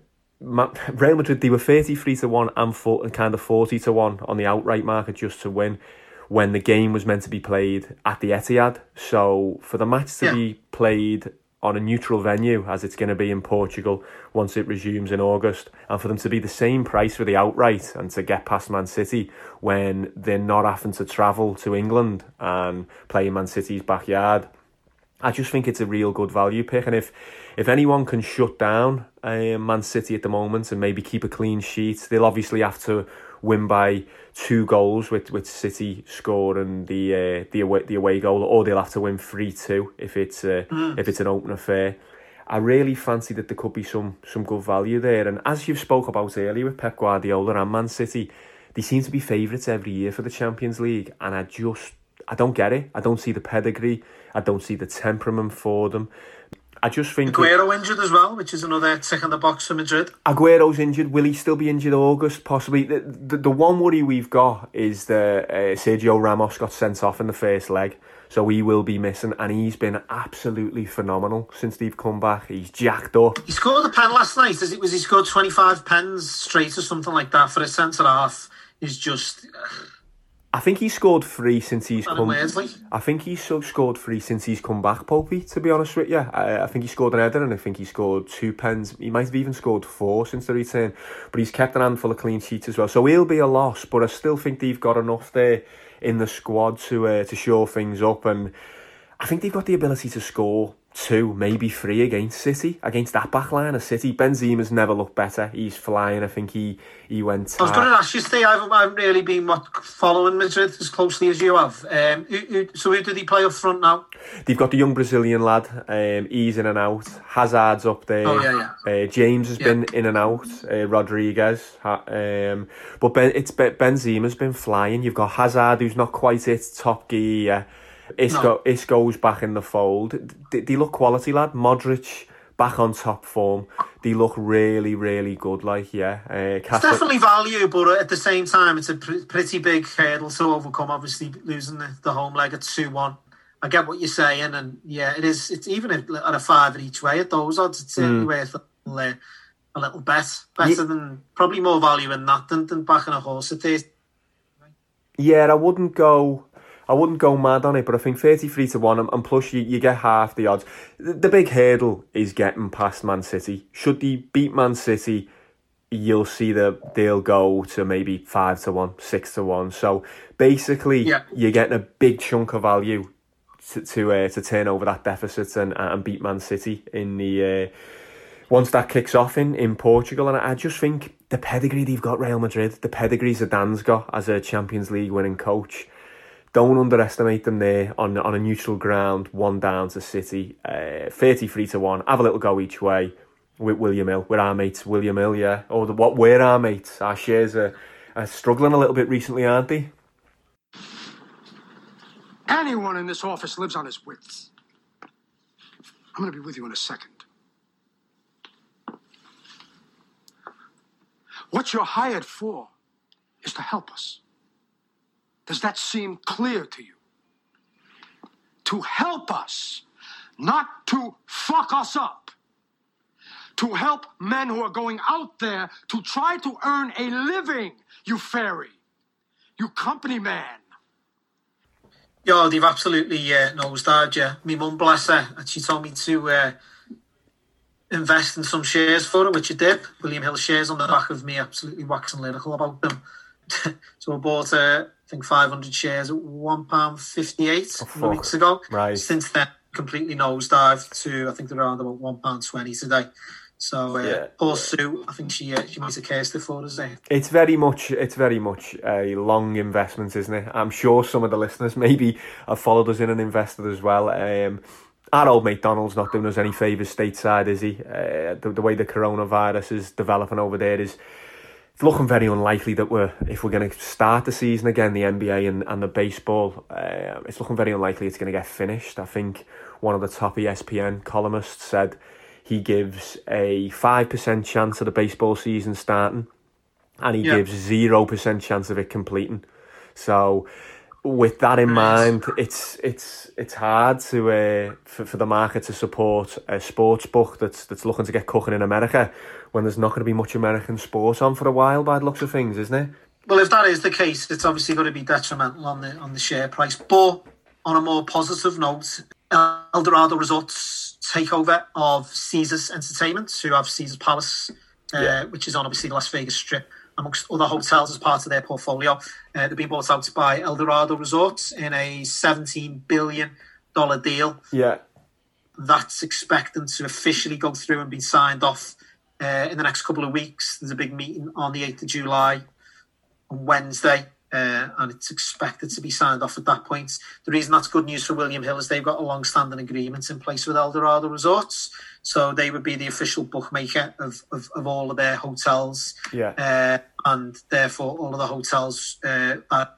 Real Madrid they were 33 to 1 and, and kind of 40 to 1 on the outright market just to win when the game was meant to be played at the Etihad so for the match to Yeah. be played on a neutral venue as it's going to be in Portugal once it resumes in August and for them to be the same price for the outright and to get past Man City when they're not having to travel to England and play in Man City's backyard I just think it's a real good value pick, and if if anyone can shut down uh, Man City at the moment and maybe keep a clean sheet, they'll obviously have to win by two goals with, with City scoring the uh, the away the away goal, or they'll have to win three two if it's uh, Mm. if it's an open affair. I really fancy that there could be some some good value there, and as you've spoke about earlier with Pep Guardiola and Man City, they seem to be favourites every year for the Champions League, and I just I don't get it. I don't see the pedigree. I don't see the temperament for them. I just think Aguero injured as well, which is another tick in the box for Madrid. Aguero's injured. Will he still be injured August? Possibly. The, the, the one worry we've got is that uh, Sergio Ramos got sent off in the first leg, so he will be missing, and he's been absolutely phenomenal since they've come back. He's jacked up. He scored a pen last night. Is it was he scored twenty five pens straight or something like that for a centre half? Is just I think he scored three since he's Adam come. Wesley. I think he's so scored three since he's come back, Popey. To be honest with you, I, I think he scored an header and I think he scored two pens. He might have even scored four since the return, but he's kept an handful of clean sheets as well. So he'll be a loss, but I still think they've got enough there in the squad to uh, to show things up, and I think they've got the ability to score two, maybe three against City, against that back line of City. Benzema's never looked better. He's flying. I think he he went. I was going to ask you, Steve. I haven't, I haven't really been what, following Madrid as closely as you have. Um, who, who, so who did he play up front now? They've got the young Brazilian lad. Um, he's in and out. Hazard's up there. Oh, yeah, Uh, James has Yeah. been in and out. Uh, Rodriguez. Um, but ben, it's ben, Benzema's been flying. You've got Hazard, who's not quite at top gear. Isco, No. Isco's back in the fold. They, they look quality, lad. Modric back on top form. They look really, really good. Like yeah, uh, It's definitely value, but at the same time, it's a pr- pretty big hurdle to overcome. Obviously, losing the, the home leg at two one. I get what you're saying, and yeah, it is. It's even at at a five at each way at those odds. It's certainly Mm. worth a little, uh, a little bet, better Ye- than probably more value in that than, than backing a horse at this. Yeah, I wouldn't go. I wouldn't go mad on it, but I think thirty-three to one, and, and plus you, you get half the odds. The, the big hurdle is getting past Man City. Should they beat Man City, you'll see that they'll go to maybe five to one, six to one. So basically, Yeah. you're getting a big chunk of value to to, uh, to turn over that deficit and and beat Man City in the. Uh, once that kicks off in, in Portugal. And I, I just think the pedigree they've got, Real Madrid, the pedigree Zidane's got as a Champions League winning coach. Don't underestimate them there on on a neutral ground, one down to City, uh, 33 to 1. Have a little go each way with William Hill, with our mates, William Hill, yeah. Or the, what we're our mates. Our shares are, are struggling a little bit recently, aren't they? Anyone in this office lives on his wits. I'm going to be with you in a second. What you're hired for is to help us. Does that seem clear to you? To help us, not to fuck us up. To help men who are going out there to try to earn a living, you fairy. You company man. Yeah, they've absolutely uh, nosedived, yeah. My mum, bless her, and she told me to uh, invest in some shares for her, which I did. William Hill shares on the back of me, absolutely waxing lyrical about them. so I bought uh, think 500 shares at one pound 58 Oh, fuck. weeks ago. Right. Since then, completely nosedived to I think they're around about one pound twenty today. So uh, Yeah. poor Sue, I think she uh, she might have cased it for us there. It's very much it's very much a long investment, isn't it? I'm sure some of the listeners maybe have followed us in and invested as well. Um, our old mate Donald's not doing us any favours stateside, is he? Uh, the, the way the coronavirus is developing over there is it's looking very unlikely that we're if we're going to start the season again, the NBA and, and the baseball. Uh, it's looking very unlikely it's going to get finished. I think one of the top ESPN columnists said he gives a five percent chance of the baseball season starting and he Yeah. gives zero percent chance of it completing. So, with that in mind, it's it's it's hard to uh, for, for the market to support a sports book that's that's looking to get cooking in America when there's not going to be much American sport on for a while by the looks of things, isn't it? Well, if that is the case, it's obviously going to be detrimental on the on the share price. But on a more positive note, Eldorado Resorts takeover of Caesars Entertainment, who have Caesars Palace, uh, Yeah. which is on obviously the Las Vegas Strip, amongst other hotels as part of their portfolio. Uh, they've been bought out by Eldorado Resorts in a $17 billion deal. Yeah. That's expecting to officially go through and be signed off uh, in the next couple of weeks. There's a big meeting on the 8th of July on Wednesday, uh, and it's expected to be signed off at that point. The reason that's good news for William Hill is they've got a long-standing agreement in place with Eldorado Resorts, so they would be the official bookmaker of, of, of all of their hotels, Yeah. uh, and therefore all of the hotels uh, that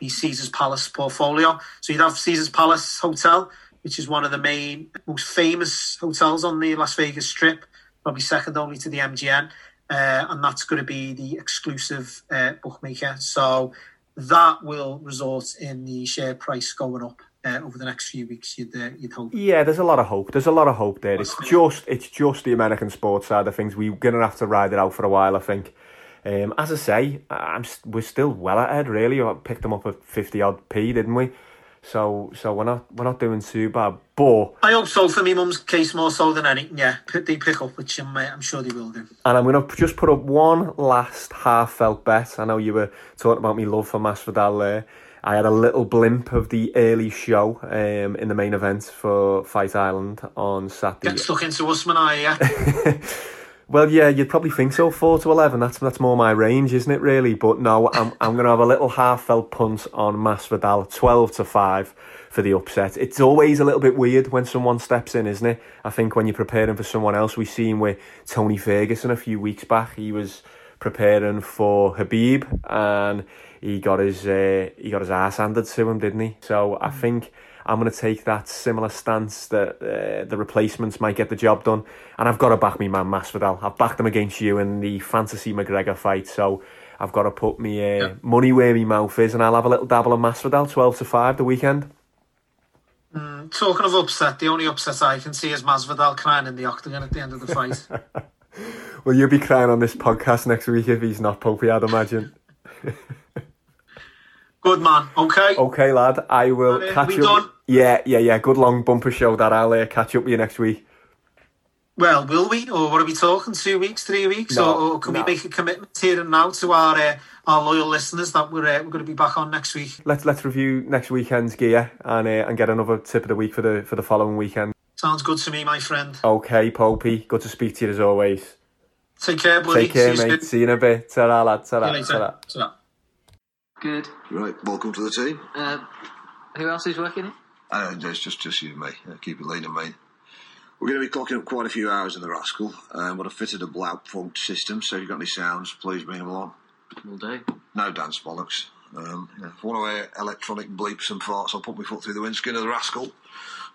the Caesars Palace portfolio. So you'd have Caesars Palace Hotel, which is one of the main, most famous hotels on the Las Vegas Strip, probably second only to the MGM, uh, and that's going to be the exclusive uh, bookmaker. So that will result in the share price going up uh, over the next few weeks. You'd uh, you'd hope. Yeah, there's a lot of hope. There's a lot of hope there. It's just it's just the American sports side of things. We're gonna have to ride it out for a while, I think. Um, as I say, I'm st- we're still well ahead. Really, I picked them up at fifty odd p, didn't we? So so we're not we're not doing too bad. But I hope so for me mum's case more so than anything. Yeah, they pick up, which I'm, uh, I'm sure they will do. and I'm gonna just put up one last half felt bet. I know you were talking about me love for Masvidal there. I had a little blimp of the early show um, in the main event for Fight Island on Saturday. Get stuck into Usman, I yeah. Well, yeah, you'd probably think so. Four to eleven. That's that's more my range, isn't it? Really, but no, I'm I'm going to have a little half felt punt on Masvidal, twelve to five for the upset. It's always a little bit weird when someone steps in, isn't it? I think when you're preparing for someone else, we seen with Tony Ferguson a few weeks back. He was preparing for Khabib, and he got his uh, he got his ass handed to him, didn't he? So I think. I'm going to take that similar stance that uh, the replacements might get the job done. And I've got to back me man Masvidal. I've backed him against you in the fantasy McGregor fight. So I've got to put me uh, money where my mouth is and I'll have a little dabble of Masvidal, 12 to 5 the weekend. Mm, talking of upset, the only upset I can see is Masvidal crying in the octagon at the end of the fight. Well, you'll be crying on this podcast next week if he's not Popey, I'd imagine. Good man. Okay. Okay, lad. I will Uh, catch we you. done? Yeah, yeah, yeah. Good long bumper show that I'll uh, catch up with you next week. Well, will we, or what are we talking? Two weeks, three weeks, No, or, or can no. we make a commitment here and now to our uh, our loyal listeners that we're uh, we're going to be back on next week? Let's let's review next weekend's gear and uh, and get another tip of the week for the for the following weekend. Sounds good to me, my friend. Okay, Popey. Good to speak to you as always. Take care, buddy. Take care, See mate. See you in a bit. Ta-ra, lad. See you Ta-ra. later. Ta-ra. Ta-ra. Good. Right, welcome to the team. Uh, who else is working it? Uh, it's just, just you and me. Uh, keep it lean and mean. We're going to be clocking up quite a few hours in the Rascal. Um, but I've fitted a Blaupunkt system, so if you've got any sounds, please bring them along. Will do. No dance bollocks. Um, yeah, if I want to hear electronic bleeps and farts, I'll put my foot through the windscreen of the Rascal.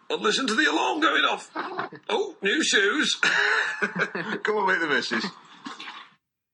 And listen to the alarm going off. oh, new shoes. Come on, meet the missus.